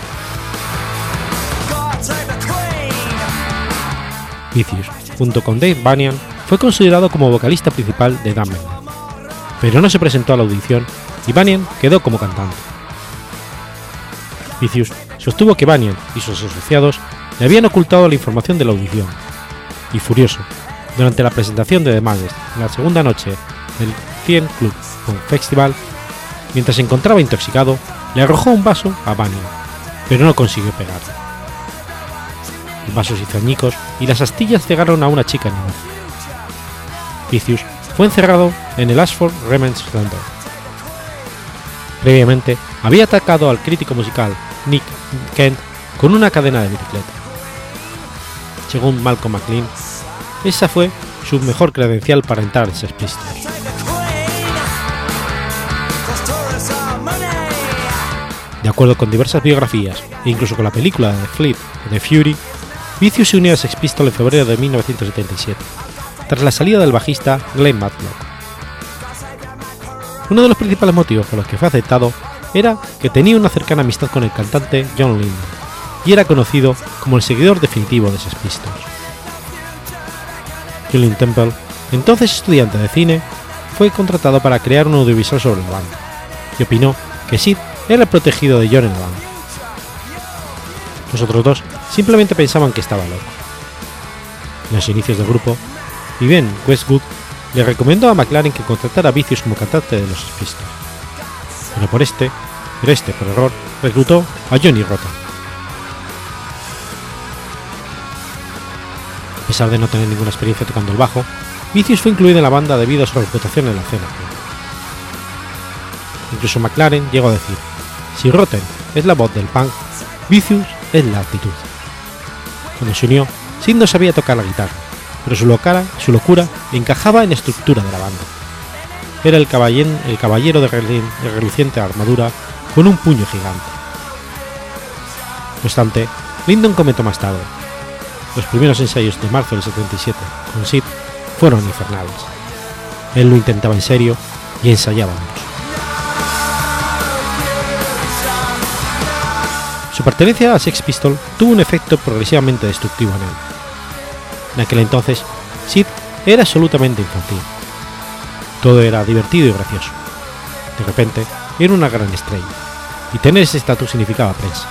Speaker 1: Vicious, junto con Dave Banyan, fue considerado como vocalista principal de Damned, pero no se presentó a la audición y Banyan quedó como cantante. Vicious sostuvo que Banyan y sus asociados le habían ocultado la información de la audición, y furioso, durante la presentación de The en la segunda noche del 100 Club Festival, mientras se encontraba intoxicado, le arrojó un vaso a Banyan, pero no consiguió pegarle. El vaso se hizo añicos y las astillas cegaron a una chica en Vicious fue encerrado en el Ashford Remens Center. Previamente había atacado al crítico musical Nick Kent con una cadena de bicicleta. Según Malcolm McLean, esa fue su mejor credencial para entrar en Sex Pistols. De acuerdo con diversas biografías e incluso con la película de Flip de Fury, Vicious se unió a Sex Pistols en febrero de 1977 tras la salida del bajista Glenn Matlock. Uno de los principales motivos por los que fue aceptado era que tenía una cercana amistad con el cantante John Lennon y era conocido como el seguidor definitivo de Sex Pistols. Julian Temple, entonces estudiante de cine, fue contratado para crear un audiovisual sobre la banda y opinó que Sid era el protegido de John en la banda. Los otros dos simplemente pensaban que estaba loco. En los inicios del grupo, Ben Westwood le recomendó a McLaren que contratara a Vicious como cantante de los Pistols, pero por este pero este, por error, reclutó a Johnny Rotten. A pesar de no tener ninguna experiencia tocando el bajo, Vicious fue incluido en la banda debido a su reputación en la escena. Incluso McLaren llegó a decir, si Rotten es la voz del punk, Vicious es la actitud. Cuando se unió, Sid no sabía tocar la guitarra, pero su, locura, su locura encajaba en la estructura de la banda. Era el, el caballero de, reluciente armadura con un puño gigante. No obstante, Lyndon comentó más tarde. Los primeros ensayos de marzo del 77 con Sid fueron infernales. Él lo intentaba en serio y ensayaba mucho. Su pertenencia a Sex Pistol tuvo un efecto progresivamente destructivo en él. En aquel entonces, Sid era absolutamente infantil. Todo era divertido y gracioso. De repente, era una gran estrella, y tener ese estatus significaba prensa.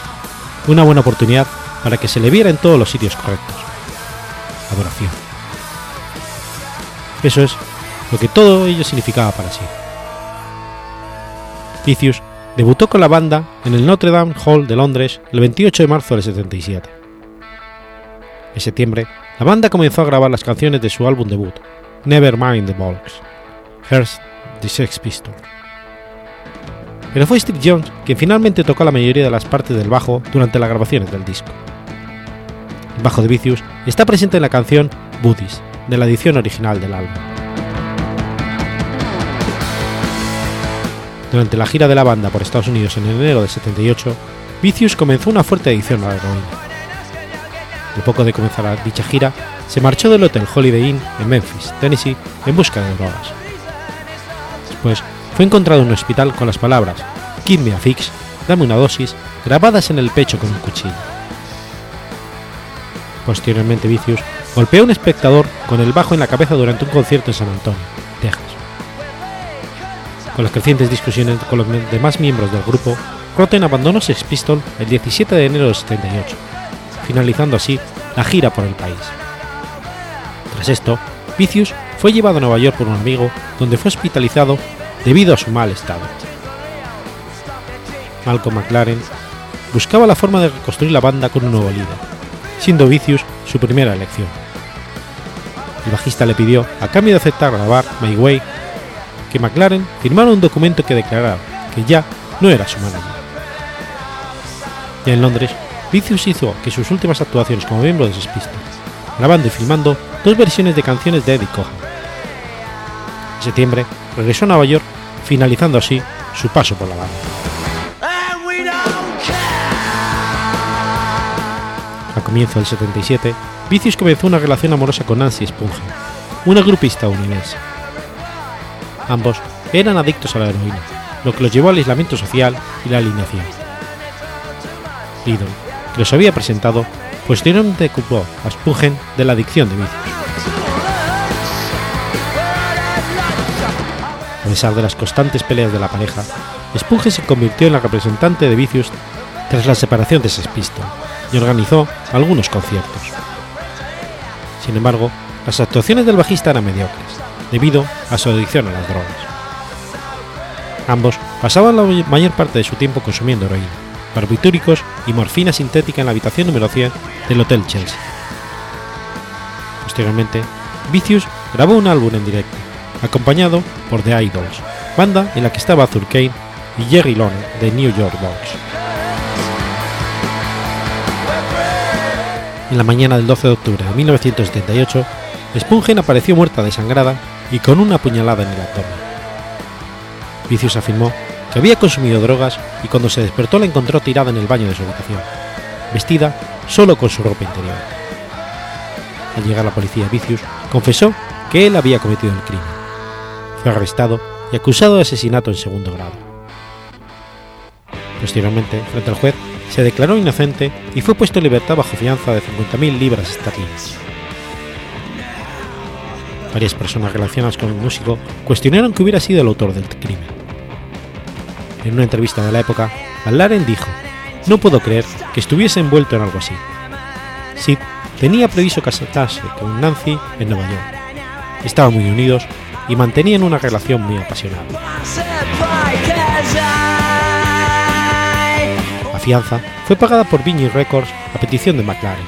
Speaker 1: Una buena oportunidad para que se le viera en todos los sitios correctos. Adoración. Eso es lo que todo ello significaba para sí. Vicious debutó con la banda en el Notre Dame Hall de Londres el 28 de marzo del 77. En septiembre, la banda comenzó a grabar las canciones de su álbum debut, Nevermind the Bollocks, Here's the Sex Pistol. Pero fue Steve Jones quien finalmente tocó la mayoría de las partes del bajo durante las grabaciones del disco. El bajo de Vicious está presente en la canción Buddies, de la edición original del álbum. Durante la gira de la banda por Estados Unidos en enero del 78, Vicious comenzó una fuerte adicción a la heroína. Al poco de comenzar dicha gira, se marchó del Hotel Holiday Inn en Memphis, Tennessee, en busca de drogas. Después, fue encontrado en un hospital con las palabras Give me a fix, dame una dosis, grabadas en el pecho con un cuchillo. Posteriormente, Vicious golpeó a un espectador con el bajo en la cabeza durante un concierto en San Antonio, Texas. Con las crecientes discusiones con los demás miembros del grupo, Rotten abandonó Sex Pistol el 17 de enero de 78, finalizando así la gira por el país. Tras esto, Vicious fue llevado a Nueva York por un amigo, donde fue hospitalizado debido a su mal estado. Malcolm McLaren buscaba la forma de reconstruir la banda con un nuevo líder, siendo Vicious su primera elección. El bajista le pidió, a cambio de aceptar grabar My Way, que McLaren firmara un documento que declarara que ya no era su manager. Ya en Londres, Vicious hizo que sus últimas actuaciones como miembro de Sex grabando y filmando dos versiones de canciones de Eddie Cohen. En septiembre regresó a Nueva York, finalizando así su paso por la banda. A comienzo del 77, Vicious comenzó una relación amorosa con Nancy Spungen, una grupista estadounidense. Ambos eran adictos a la heroína, lo que los llevó al aislamiento social y la alineación. Idol, que los había presentado, posteriormente culpó a Spungen de la adicción de Vicious. A pesar de las constantes peleas de la pareja, Spungen se convirtió en la representante de Vicious tras la separación de Sex Pistol y organizó algunos conciertos. Sin embargo, las actuaciones del bajista eran mediocres, debido a su adicción a las drogas. Ambos pasaban la mayor parte de su tiempo consumiendo heroína, barbitúricos y morfina sintética en la habitación número 100 del Hotel Chelsea. Posteriormente, Vicious grabó un álbum en directo, acompañado por The Idols, banda en la que estaba Arthur y Jerry Lone de New York Dolls. En la mañana del 12 de octubre de 1978, Spungen apareció muerta desangrada y con una puñalada en el abdomen. Vicious afirmó que había consumido drogas y cuando se despertó la encontró tirada en el baño de su habitación, vestida solo con su ropa interior. Al llegar la policía, Vicious confesó que él había cometido el crimen. Fue arrestado y acusado de asesinato en segundo grado. Posteriormente, frente al juez, se declaró inocente y fue puesto en libertad bajo fianza de 50.000 libras esterlinas. Varias personas relacionadas con el músico cuestionaron que hubiera sido el autor del crimen. En una entrevista de la época, Laren dijo, no puedo creer que estuviese envuelto en algo así. Sid tenía previsto casarse con Nancy en Nueva York. Estaban muy unidos y mantenían una relación muy apasionada. fianza fue pagada por Vinyl Records a petición de McLaren.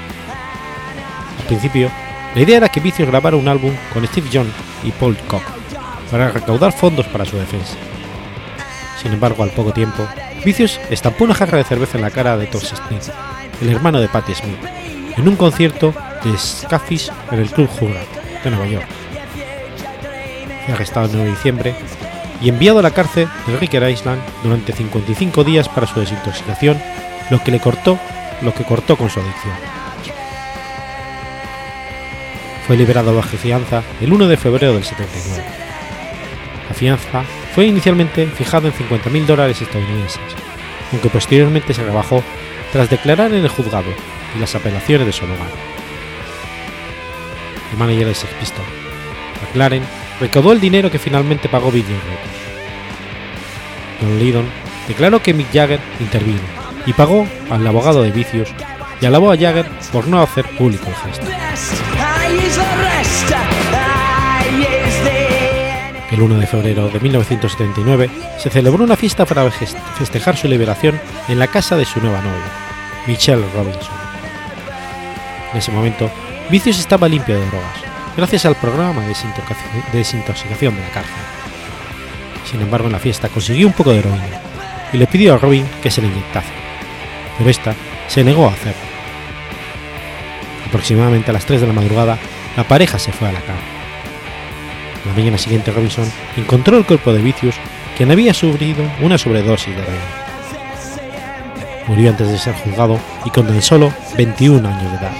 Speaker 1: Al principio, la idea era que Vicious grabara un álbum con Steve John y Paul Cook para recaudar fondos para su defensa. Sin embargo, al poco tiempo, Vicious estampó una jarra de cerveza en la cara de Tom Smith, el hermano de Patti Smith, en un concierto de Scafish en el Club Hubbard de Nueva York. Fue arrestado el 9 de diciembre y enviado a la cárcel de Ricker Island durante 55 días para su desintoxicación, lo que le cortó, lo que cortó con su adicción. Fue liberado bajo fianza el 1 de febrero del 79. La fianza fue inicialmente fijada en 50.000 dólares estadounidenses, aunque posteriormente se rebajó tras declarar en el juzgado y las apelaciones de su abogado. El manager de Sex Pistols, McLaren, recaudó el dinero que finalmente pagó Billy Records. Don Lydon declaró que Mick Jagger intervino y pagó al abogado de vicios y alabó a Jagger por no hacer público el gesto. El 1 de febrero de 1979 se celebró una fiesta para festejar su liberación en la casa de su nueva novia, Michelle Robinson. En ese momento, Vicious estaba limpio de drogas, gracias al programa de desintoxicación de la cárcel. Sin embargo, en la fiesta consiguió un poco de heroína y le pidió a Robin que se le inyectase, pero esta se negó a hacerlo. Aproximadamente a las 3 de la madrugada, la pareja se fue a la cama. La mañana siguiente Robinson encontró el cuerpo de Vicious, quien había sufrido una sobredosis de heroína. Murió antes de ser juzgado y con tan solo 21 años de edad.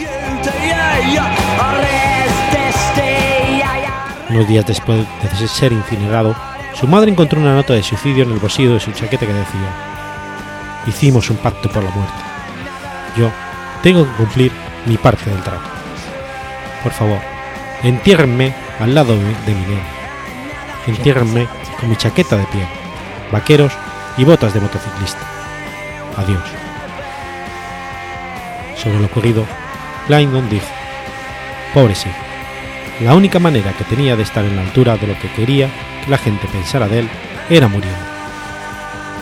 Speaker 1: Unos días después de ser incinerado, su madre encontró una nota de suicidio en el bolsillo de su chaqueta que decía, Hicimos un pacto por la muerte. Yo tengo que cumplir mi parte del trato. Por favor, entiérrenme al lado de mi nena. Entiérrenme con mi chaqueta de piel, vaqueros y botas de motociclista. Adiós. Sobre lo ocurrido, Lyndon dijo, Pobre sí, la única manera que tenía de estar en la altura de lo que quería que la gente pensara de él era muriendo.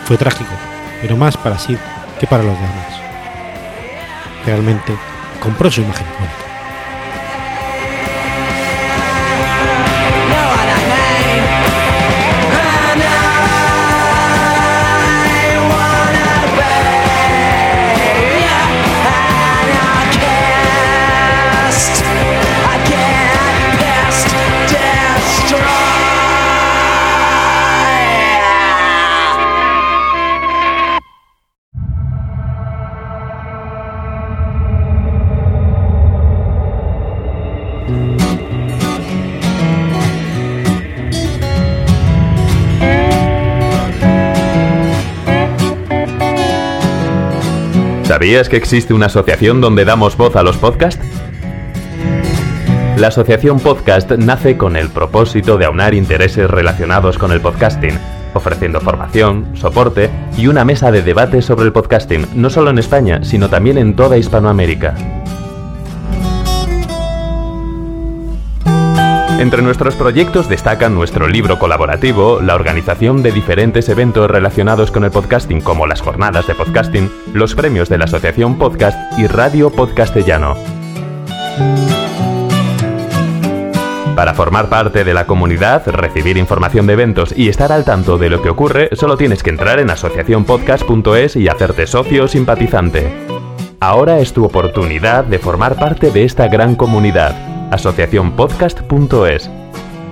Speaker 1: Fue trágico, pero más para sí que para los demás. Realmente compró su imagen.
Speaker 3: ¿Sabías que existe una asociación donde damos voz a los podcasts? La Asociación Podcast nace con el propósito de aunar intereses relacionados con el podcasting, ofreciendo formación, soporte y una mesa de debate sobre el podcasting, no solo en España, sino también en toda Hispanoamérica. Entre nuestros proyectos destacan nuestro libro colaborativo, la organización de diferentes eventos relacionados con el podcasting como las jornadas de podcasting, los premios de la Asociación Podcast y Radio Podcastellano. Para formar parte de la comunidad, recibir información de eventos y estar al tanto de lo que ocurre, solo tienes que entrar en asociacionpodcast.es y hacerte socio o simpatizante. Ahora es tu oportunidad de formar parte de esta gran comunidad asociacionpodcast.es.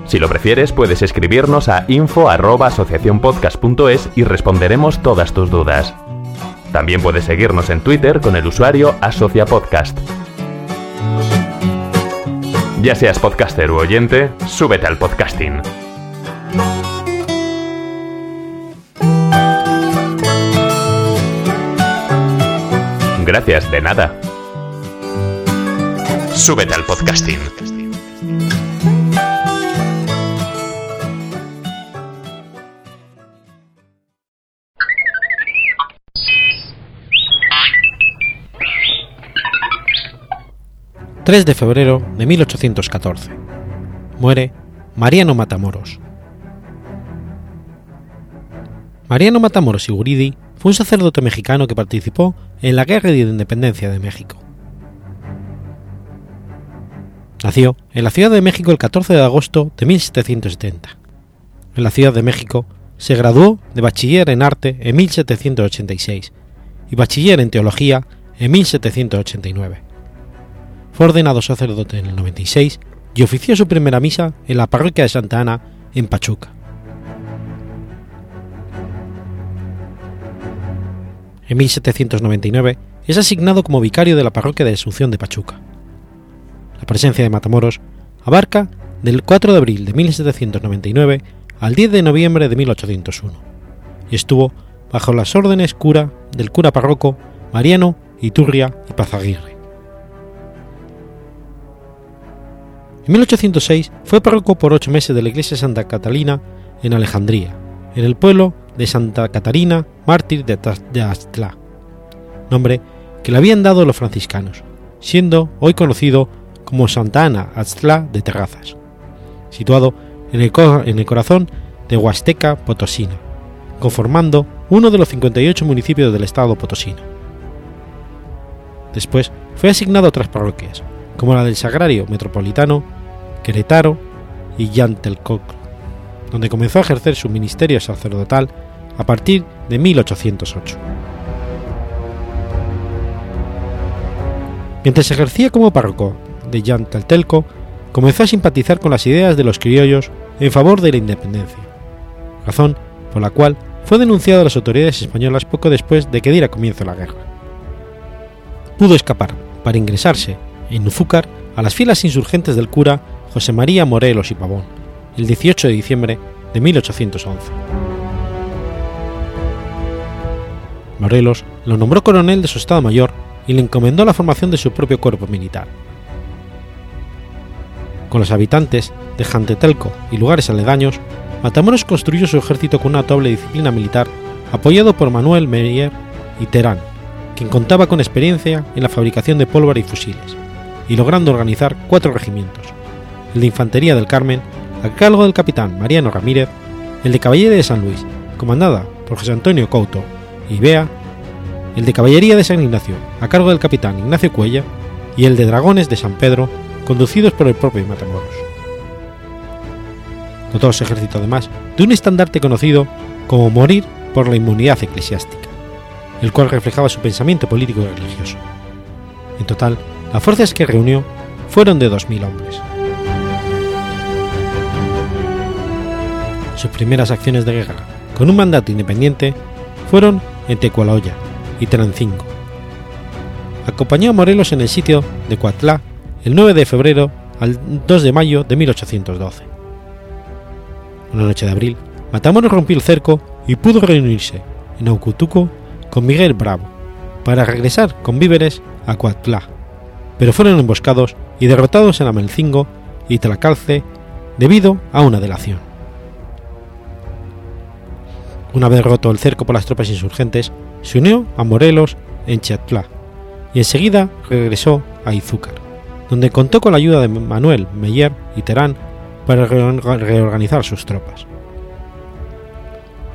Speaker 3: Si lo prefieres, puedes escribirnos a info@asociacionpodcast.es y responderemos todas tus dudas. También puedes seguirnos en Twitter con el usuario AsociaPodcast. Ya seas podcaster u oyente, súbete al podcasting. Gracias, de nada. Súbete al podcasting.
Speaker 1: ...3 de febrero de 1814... ...muere Mariano Matamoros. Mariano Matamoros y Guridi fue un sacerdote mexicano que participó en la Guerra de Independencia de México. Nació en la Ciudad de México el 14 de agosto de 1770. En la Ciudad de México se graduó de bachiller en arte en 1786 y bachiller en teología en 1789. Fue ordenado sacerdote en el 96 y ofició su primera misa en la parroquia de Santa Ana, en Pachuca. En 1799 es asignado como vicario de la parroquia de Asunción de Pachuca. La presencia de Matamoros abarca del 4 de abril de 1799 al 10 de noviembre de 1801 y estuvo bajo las órdenes cura del cura párroco Mariano Iturria y Pazaguirre. En 1806 fue párroco por ocho meses de la iglesia Santa Catalina en Alejandría, en el pueblo de Santa Catarina, mártir de Aztlá, nombre que le habían dado los franciscanos, siendo hoy conocido como Santa Ana Aztlá de Terrazas, situado en el, corazón de Huasteca Potosina, conformando uno de los 58 municipios del estado potosino. Después fue asignado a otras parroquias, como la del Sagrario Metropolitano, Querétaro y Yantelcoc, donde comenzó a ejercer su ministerio sacerdotal a partir de 1808. Mientras ejercía como párroco de Yanteltelco, comenzó a simpatizar con las ideas de los criollos en favor de la independencia, razón por la cual fue denunciado a las autoridades españolas poco después de que diera comienzo la guerra. Pudo escapar para ingresarse en Nufúcar a las filas insurgentes del cura José María Morelos y Pavón, el 18 de diciembre de 1811. Morelos lo nombró coronel de su Estado Mayor y le encomendó la formación de su propio cuerpo militar. Con los habitantes de Jantetelco y lugares aledaños, Matamoros construyó su ejército con una doble disciplina militar apoyado por Manuel Meyer y Terán, quien contaba con experiencia en la fabricación de pólvora y fusiles, y logrando organizar cuatro regimientos, el de Infantería del Carmen, a cargo del capitán Mariano Ramírez, el de Caballería de San Luis, comandada por José Antonio Couto y Bea, el de Caballería de San Ignacio, a cargo del capitán Ignacio Cuella, y el de Dragones de San Pedro, conducidos por el propio Matamoros. Dotó a su ejército además de un estandarte conocido como morir por la inmunidad eclesiástica, el cual reflejaba su pensamiento político y religioso. En total, las fuerzas que reunió fueron de 2.000 hombres. Sus primeras acciones de guerra, con un mandato independiente, fueron en Tecualoya y Terancingo. Acompañó a Morelos en el sitio de Coatlá el 9 de febrero al 2 de mayo de 1812. Una noche de abril, Matamoros rompió el cerco y pudo reunirse en Aucutuco con Miguel Bravo para regresar con víveres a Coatlá, pero fueron emboscados y derrotados en Amelcingo y Tlacalce debido a una delación. Una vez roto el cerco por las tropas insurgentes, se unió a Morelos en Chiatlá y enseguida regresó a Izúcar, donde contó con la ayuda de Manuel Meyer y Terán para reorganizar sus tropas.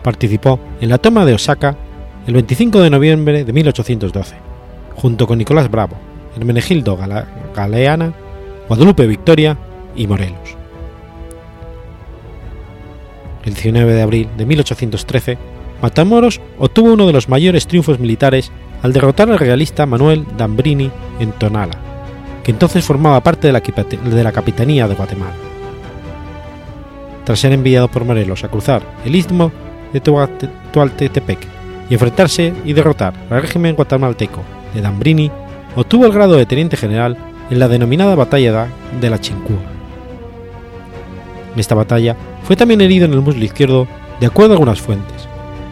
Speaker 1: Participó en la toma de Osaka el 25 de noviembre de 1812, junto con Nicolás Bravo, Hermenegildo Galeana, Guadalupe Victoria y Morelos. El 19 de abril de 1813, Matamoros obtuvo uno de los mayores triunfos militares al derrotar al realista Manuel Dambrini en Tonala, que entonces formaba parte de la, Capitanía de Guatemala. Tras ser enviado por Morelos a cruzar el istmo de Tualtetepec y enfrentarse y derrotar al régimen guatemalteco de Dambrini, obtuvo el grado de teniente general en la denominada Batalla de la Chincúa. En esta batalla fue también herido en el muslo izquierdo de acuerdo a algunas fuentes,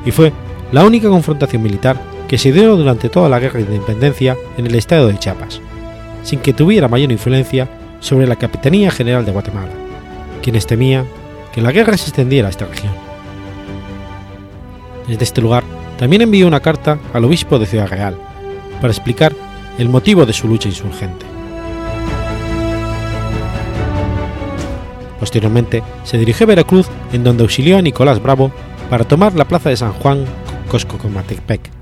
Speaker 1: y fue la única confrontación militar que se dio durante toda la guerra de independencia en el estado de Chiapas, sin que tuviera mayor influencia sobre la Capitanía General de Guatemala, quienes temían que la guerra se extendiera a esta región. Desde este lugar también envió una carta al obispo de Ciudad Real para explicar el motivo de su lucha insurgente. Posteriormente se dirigió a Veracruz en donde auxilió a Nicolás Bravo para tomar la plaza de San Juan Coscocomatepec.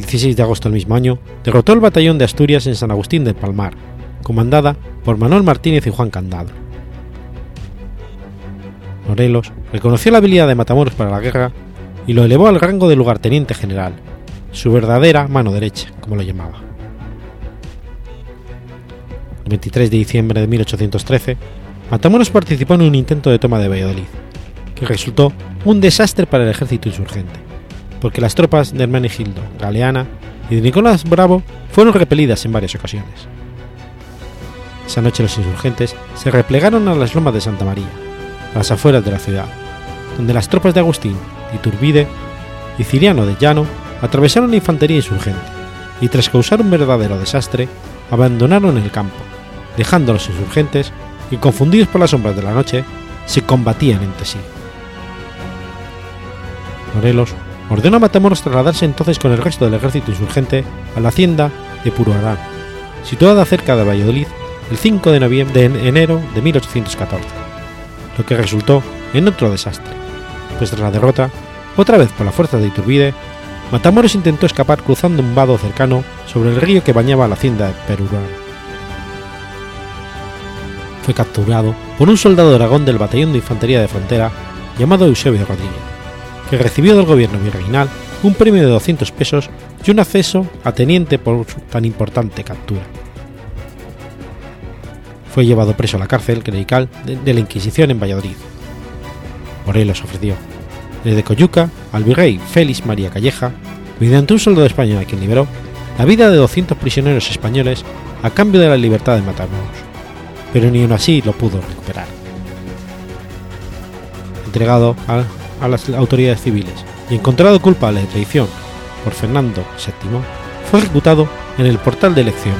Speaker 1: 16 de agosto del mismo año derrotó el batallón de Asturias en San Agustín del Palmar, comandada por Manuel Martínez y Juan Candado. Morelos reconoció la habilidad de Matamoros para la guerra y lo elevó al rango de lugarteniente general, su verdadera mano derecha, como lo llamaba. El 23 de diciembre de 1813, Matamoros participó en un intento de toma de Valladolid, que resultó un desastre para el ejército insurgente, porque las tropas de Hermenegildo Galeana y de Nicolás Bravo fueron repelidas en varias ocasiones. Esa noche los insurgentes se replegaron a las lomas de Santa María, a las afueras de la ciudad, donde las tropas de Agustín, Iturbide y Ciriano de Llano atravesaron la infantería insurgente y tras causar un verdadero desastre, abandonaron el campo, dejando a los insurgentes que, confundidos por las sombras de la noche, se combatían entre sí. Morelos ordenó a Matamoros trasladarse entonces con el resto del ejército insurgente a la hacienda de Puruarán, situada cerca de Valladolid el 5 de, noviembre, enero de 1814, lo que resultó en otro desastre, pues tras la derrota, otra vez por la fuerza de Iturbide, Matamoros intentó escapar cruzando un vado cercano sobre el río que bañaba la hacienda de Perurán. Fue capturado por un soldado de Aragón del batallón de infantería de frontera llamado Eusebio Rodríguez, que recibió del gobierno virreinal un premio de 200 pesos y un acceso a teniente por tan importante captura. Fue llevado preso a la cárcel clerical de la Inquisición en Valladolid. Morelos ofreció, desde Coyuca al virrey Félix María Calleja, mediante un soldado español a quien liberó, la vida de 200 prisioneros españoles a cambio de la libertad de Matamoros, pero ni aun así lo pudo recuperar. Entregado a, a las autoridades civiles y encontrado culpable de traición por Fernando VII, fue ejecutado en el portal de elección,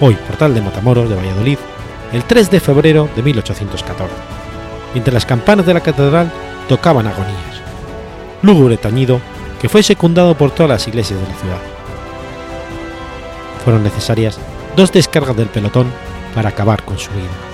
Speaker 1: hoy portal de Matamoros de Valladolid, el 3 de febrero de 1814, mientras las campanas de la catedral tocaban agonías, lúgubre tañido que fue secundado por todas las iglesias de la ciudad. Fueron necesarias dos descargas del pelotón para acabar con su vida.